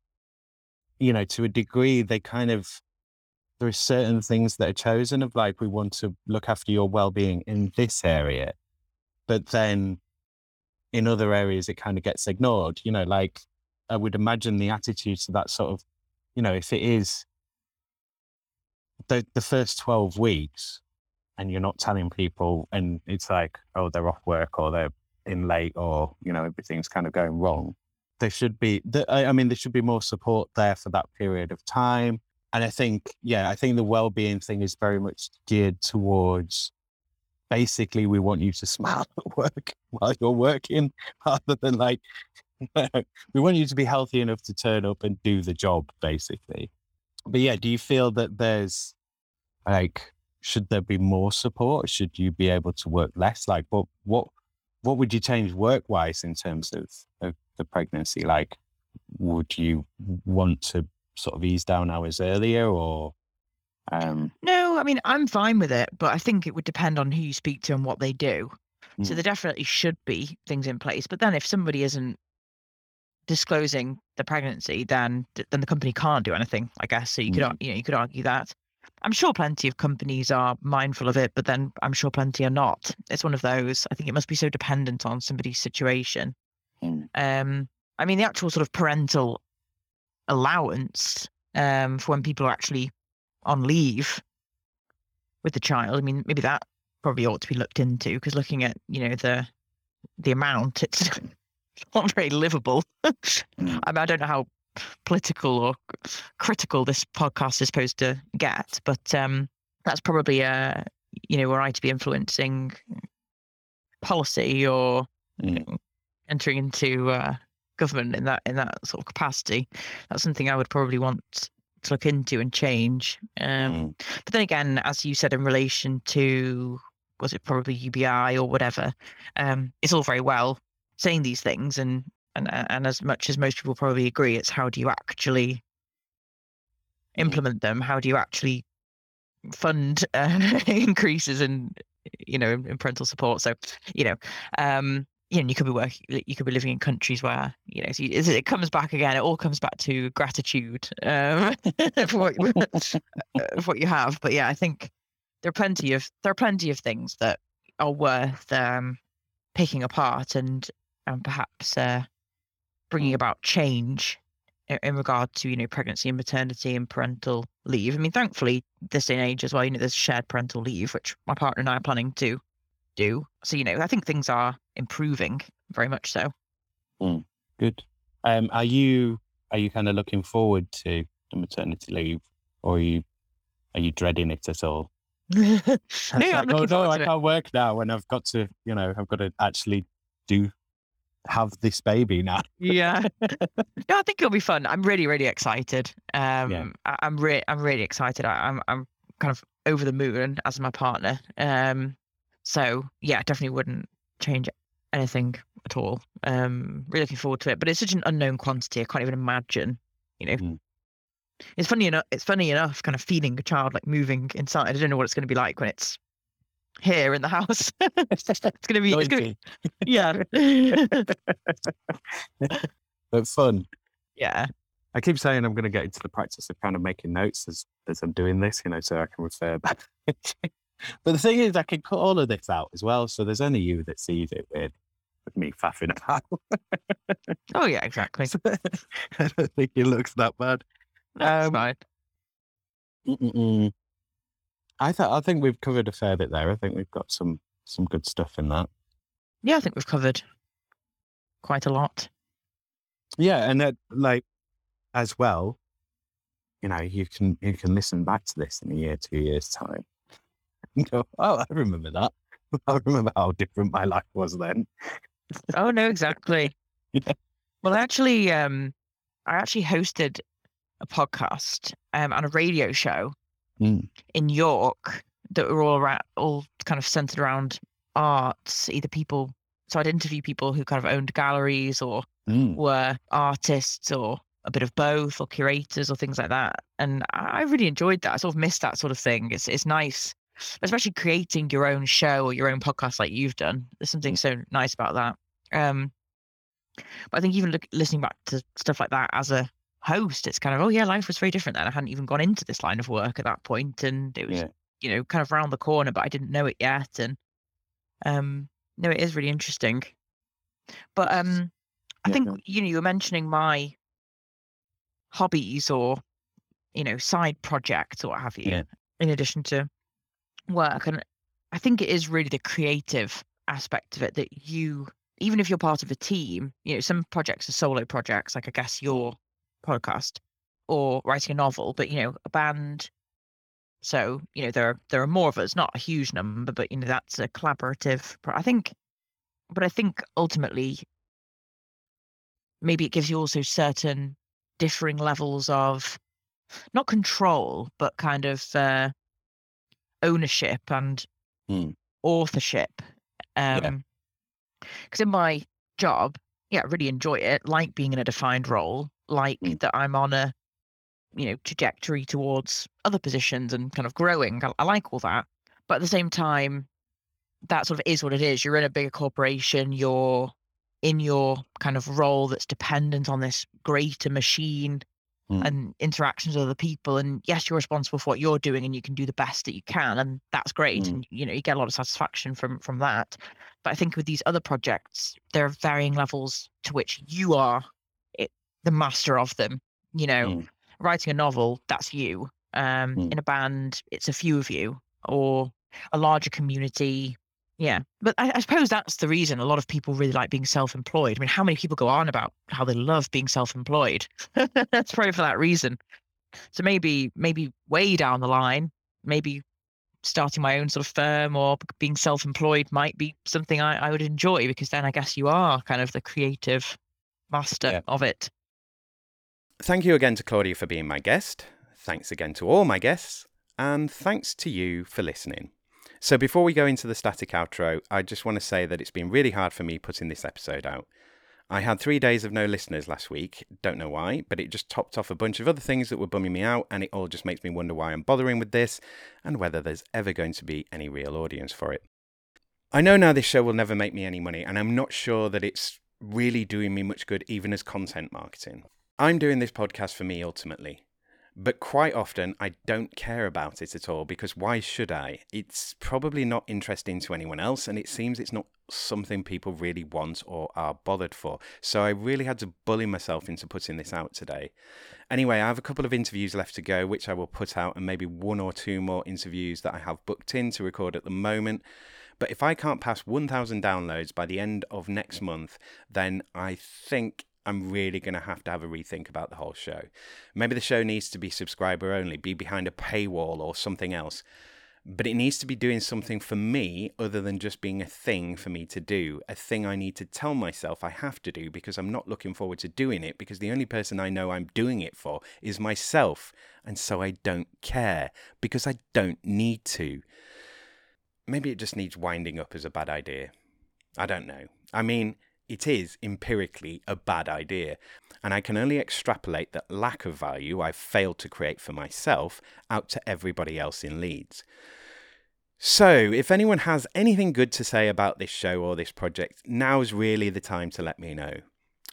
you know to a degree they kind of there are certain things that are chosen of like we want to look after your well-being in this area but then in other areas it kind of gets ignored you know like i would imagine the attitude to that sort of you know if it is the, the first 12 weeks and you're not telling people and it's like oh they're off work or they're in late or you know everything's kind of going wrong. There should be I mean there should be more support there for that period of time. And I think, yeah, I think the well-being thing is very much geared towards basically we want you to smile at work while you're working rather than like we want you to be healthy enough to turn up and do the job basically. But yeah do you feel that there's like should there be more support should you be able to work less like what what what would you change work wise in terms of, of the pregnancy like would you want to sort of ease down hours earlier or um No, I mean, I'm fine with it, but I think it would depend on who you speak to and what they do. So Mm. there definitely should be things in place. But then if somebody isn't disclosing the pregnancy, then then the company can't do anything, I guess. So you could Mm. you know, you could argue that. I'm sure plenty of companies are mindful of it, but then I'm sure plenty are not. It's one of those. I think it must be so dependent on somebody's situation. Mm. Um, I mean, the actual sort of parental allowance um, for when people are actually on leave with the child. I mean, maybe that probably ought to be looked into because looking at you know the the amount, it's not very livable. I mean, I don't know how political or critical this podcast is supposed to get, but um, that's probably uh you know were I to be influencing policy or you Mm. know, entering into uh, government in that in that sort of capacity, that's something I would probably want to look into and change. Um, Mm. but then again, as you said, in relation to was it probably UBI or whatever, um, it's all very well saying these things, and and and as much as most people probably agree, it's how do you actually implement them? How do you actually fund uh, increases in you know in, parental support? So you know. Um, you know, you could be working, you could be living in countries where, you know, so you, it comes back again. It all comes back to gratitude um, for what, you- for what you have. But yeah, I think there are plenty of there are plenty of things that are worth um, picking apart and and perhaps uh, bringing about change in, in regard to you know pregnancy and maternity and parental leave. I mean, thankfully, this day and age as well, you know, there's shared parental leave, which my partner and I are planning to do. So you know, I think things are improving very much so. Good. Um, are you are you kind of looking forward to the maternity leave, or are you are you dreading it at all? no, like, oh no, I can't work now, and I've got to, you know, I've got to actually do have this baby now. yeah. No i think it'll be fun. I'm really really excited. Um I, i'm really i'm really excited. I, i'm i'm kind of over the moon as my partner. Um so yeah definitely wouldn't change anything at all. Um really looking forward to it but it's such an unknown quantity. I can't even imagine you know. Mm. it's funny enough it's funny enough kind of feeling a child like moving inside. I don't know what it's going to be like when it's here in the house it's going to be it's to Noisy, yeah but fun. yeah I keep saying I'm going to get into the practice of kind of making notes as as I'm doing this, you know, so I can refer back. but the thing is, I can cut all of this out as well. So there's only you that sees it with, with me faffing about. oh yeah exactly I don't think it looks that bad. that's Um, fine Mm-mm-mm. I thought I think we've covered a fair bit there. I think we've got some some good stuff in that. Yeah, I think we've covered quite a lot. Yeah, and that like as well, you know, you can you can listen back to this in a year, two years time. Go, oh, I remember that. I remember how different my life was then. Oh no, exactly. Yeah. Well, actually, um, I actually hosted a podcast um, and a radio show Mm. in York that were all around, all kind of centered around arts. Either people, so I'd interview people who kind of owned galleries or Mm. were artists or a bit of both or curators or things like that. And I really enjoyed that. I sort of missed that sort of thing. It's it's nice, especially creating your own show or your own podcast like you've done. There's something so nice about that. Um, but I think even look, listening back to stuff like that as a host, it's kind of oh yeah, life was very different then. I hadn't even gone into this line of work at that point, and it was Yeah. you know kind of round the corner, but I didn't know it yet. And um, no, it is really interesting. But um, I Yeah, think no. you know you were mentioning my hobbies or you know side projects or what have you, Yeah. in addition to work, and I think it is really the creative aspect of it that you, even if you're part of a team, you know, some projects are solo projects, like I guess your podcast, or writing a novel, but you know, a band. So you know, there are there are more of us, not a huge number, but you know, that's a collaborative. I think, but I think ultimately, maybe it gives you also certain differing levels of not control, but kind of uh, ownership and Hmm. authorship. Yeah. Um, because in my job, yeah, I really enjoy it. Like being in a defined role, like Mm. that I'm on a, you know, trajectory towards other positions and kind of growing. I, I like all that, but at the same time, that sort of is what it is. You're in a bigger corporation. You're in your kind of role that's dependent on this greater machine Mm. and interactions with other people. And yes, you're responsible for what you're doing, and you can do the best that you can, and that's great. Mm. And you know, you get a lot of satisfaction from from that. But I think with these other projects, there are varying levels to which you are it, the master of them. You know, Mm. writing a novel, that's you. Um, Mm. In a band, it's a few of you, or a larger community. Yeah, but I, I suppose that's the reason a lot of people really like being self-employed. I mean, how many people go on about how they love being self-employed? that's probably for that reason. So maybe, maybe way down the line, maybe starting my own sort of firm or being self-employed might be something I, I would enjoy because then I guess you are kind of the creative master Yeah. of it. Thank you again to Claudia for being my guest. Thanks again to all my guests. And thanks to you for listening. So, before we go into the static outro, I just want to say that it's been really hard for me putting this episode out. I had three days of no listeners last week. Don't know why, but it just topped off a bunch of other things that were bumming me out, and it all just makes me wonder why I'm bothering with this and whether there's ever going to be any real audience for it. I know now this show will never make me any money, and I'm not sure that it's really doing me much good, even as content marketing. I'm doing this podcast for me ultimately. But quite often, I don't care about it at all because why should I? It's probably not interesting to anyone else, and it seems it's not something people really want or are bothered for. So I really had to bully myself into putting this out today. Anyway, I have a couple of interviews left to go, which I will put out, and maybe one or two more interviews that I have booked in to record at the moment. But if I can't pass 1,000 downloads by the end of next month, then I think I'm really going to have to have a rethink about the whole show. Maybe the show needs to be subscriber only, be behind a paywall or something else. But it needs to be doing something for me other than just being a thing for me to do, a thing I need to tell myself I have to do because I'm not looking forward to doing it because the only person I know I'm doing it for is myself. And so I don't care because I don't need to. Maybe it just needs winding up as a bad idea. I don't know. I mean, it is empirically a bad idea, and I can only extrapolate that lack of value I've failed to create for myself out to everybody else in Leeds. So, if anyone has anything good to say about this show or this project, now's really the time to let me know.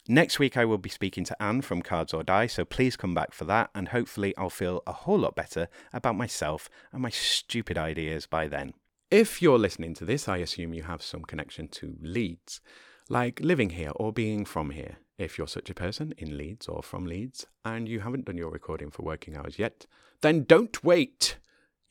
Next week, I will be speaking to Anne from Cards or Die, so please come back for that, and hopefully, I'll feel a whole lot better about myself and my stupid ideas by then. If you're listening to this, I assume you have some connection to Leeds, like living here or being from here. If you're such a person in Leeds or from Leeds and you haven't done your recording for working hours yet, then don't wait.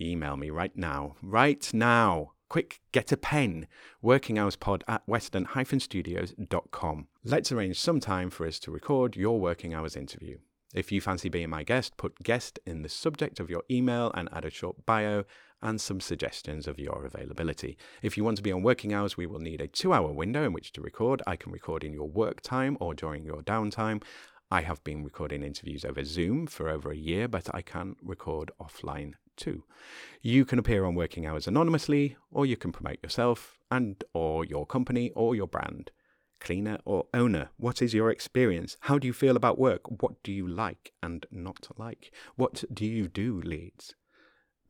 Email me right now. Right now. Quick, get a pen. Workinghourspod at western-studios.com. Let's arrange some time for us to record your working hours interview. If you fancy being my guest, put guest in the subject of your email and add a short bio and some suggestions of your availability. If you want to be on working hours, we will need a two hour window in which to record. I can record in your work time or during your downtime. I have been recording interviews over Zoom for over a year, but I can record offline too. You can appear on working hours anonymously, or you can promote yourself and or your company or your brand. Cleaner or owner, what is your experience? How do you feel about work? What do you like and not like? What do you do, Leeds?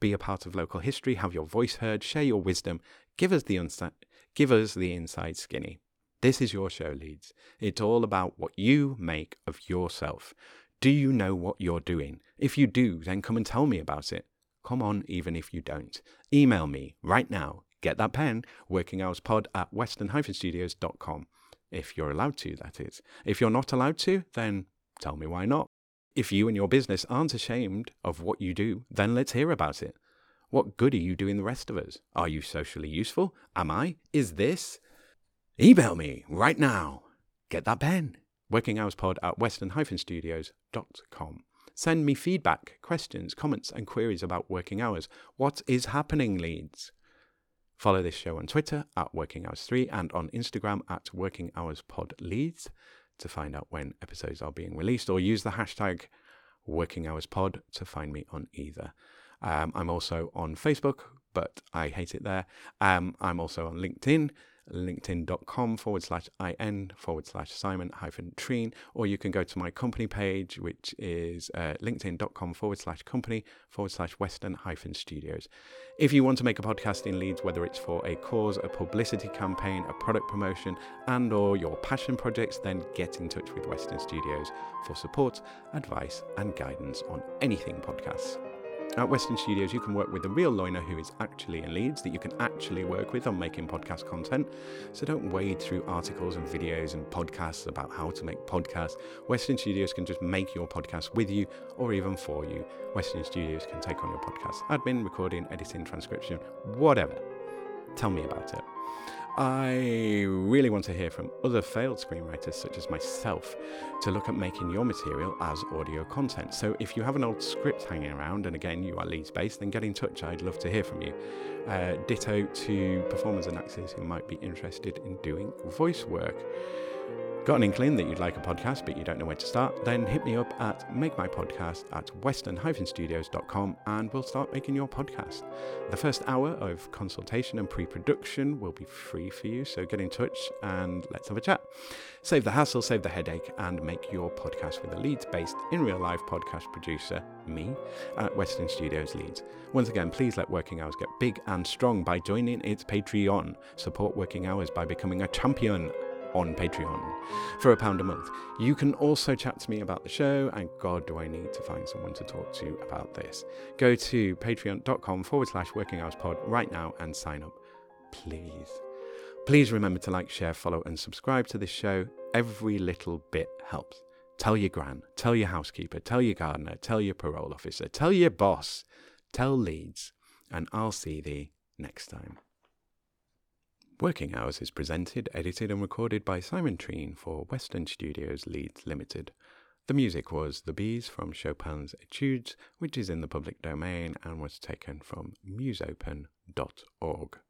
Be a part of local history, have your voice heard, share your wisdom, give us the unsi- give us the inside skinny. This is your show, Leeds. It's all about what you make of yourself. Do you know what you're doing? If you do, then come and tell me about it. Come on, even if you don't. Email me right now. Get that pen, workinghourspod at western-studios.com. If you're allowed to, that is. If you're not allowed to, then tell me why not. If you and your business aren't ashamed of what you do, then let's hear about it. What good are you doing the rest of us? Are you socially useful? Am I? Is this? Email me right now. Get that pen. Workinghourspod at western-studios.com. Send me feedback, questions, comments, and queries about working hours. What is happening, Leeds? Follow this show on Twitter at Working Hours 3 and on Instagram at Working Hours Pod Leeds to find out when episodes are being released, or use the hashtag Working Hours Pod to find me on either. Um, I'm also on Facebook, but I hate it there. Um, I'm also on LinkedIn linkedin.com forward slash in forward slash Simon hyphen Treen, or you can go to my company page, which is uh, linkedin.com forward slash company forward slash Western hyphen studios. If you want to make a podcast in Leeds, whether it's for a cause, a publicity campaign, a product promotion, and or your passion projects, then get in touch with Western Studios for support, advice, and guidance on anything podcasts. At Western Studios, you can work with a real loiner who is actually in Leeds that you can actually work with on making podcast content. So don't wade through articles and videos and podcasts about how to make podcasts. Western Studios can just make your podcast with you or even for you. Western Studios can take on your podcast admin, recording, editing, transcription, whatever. Tell me about it. I really want to hear from other failed screenwriters such as myself to look at making your material as audio content. So if you have an old script hanging around, and again you are Leeds based, then get in touch. I'd love to hear from you. Uh, ditto to performers and actors who might be interested in doing voice work. Got an inkling that you'd like a podcast but you don't know where to start? Then hit me up at makemypodcast at western-studios.com and we'll start making your podcast. The first hour of consultation and pre-production will be free for you, so get in touch and let's have a chat. Save the hassle, save the headache, and make your podcast with a Leeds-based, in real-life podcast producer, me, at Western Studios Leeds. Once again, please let Working Hours get big and strong by joining its Patreon. Support Working Hours by becoming a champion on Patreon for a pound a month. You can also chat to me about the show, and God, do I need to find someone to talk to about this. Go to patreon.com forward slash working hours pod right now and sign up, please. Please remember to like, share, follow, and subscribe to this show. Every little bit helps. Tell your gran, tell your housekeeper, tell your gardener, tell your parole officer, tell your boss, tell Leeds, and I'll see thee next time. Working Hours is presented, edited, and recorded by Simon Treen for Western Studios Leeds Limited. The music was The Bees from Chopin's Etudes, which is in the public domain and was taken from musopen.org.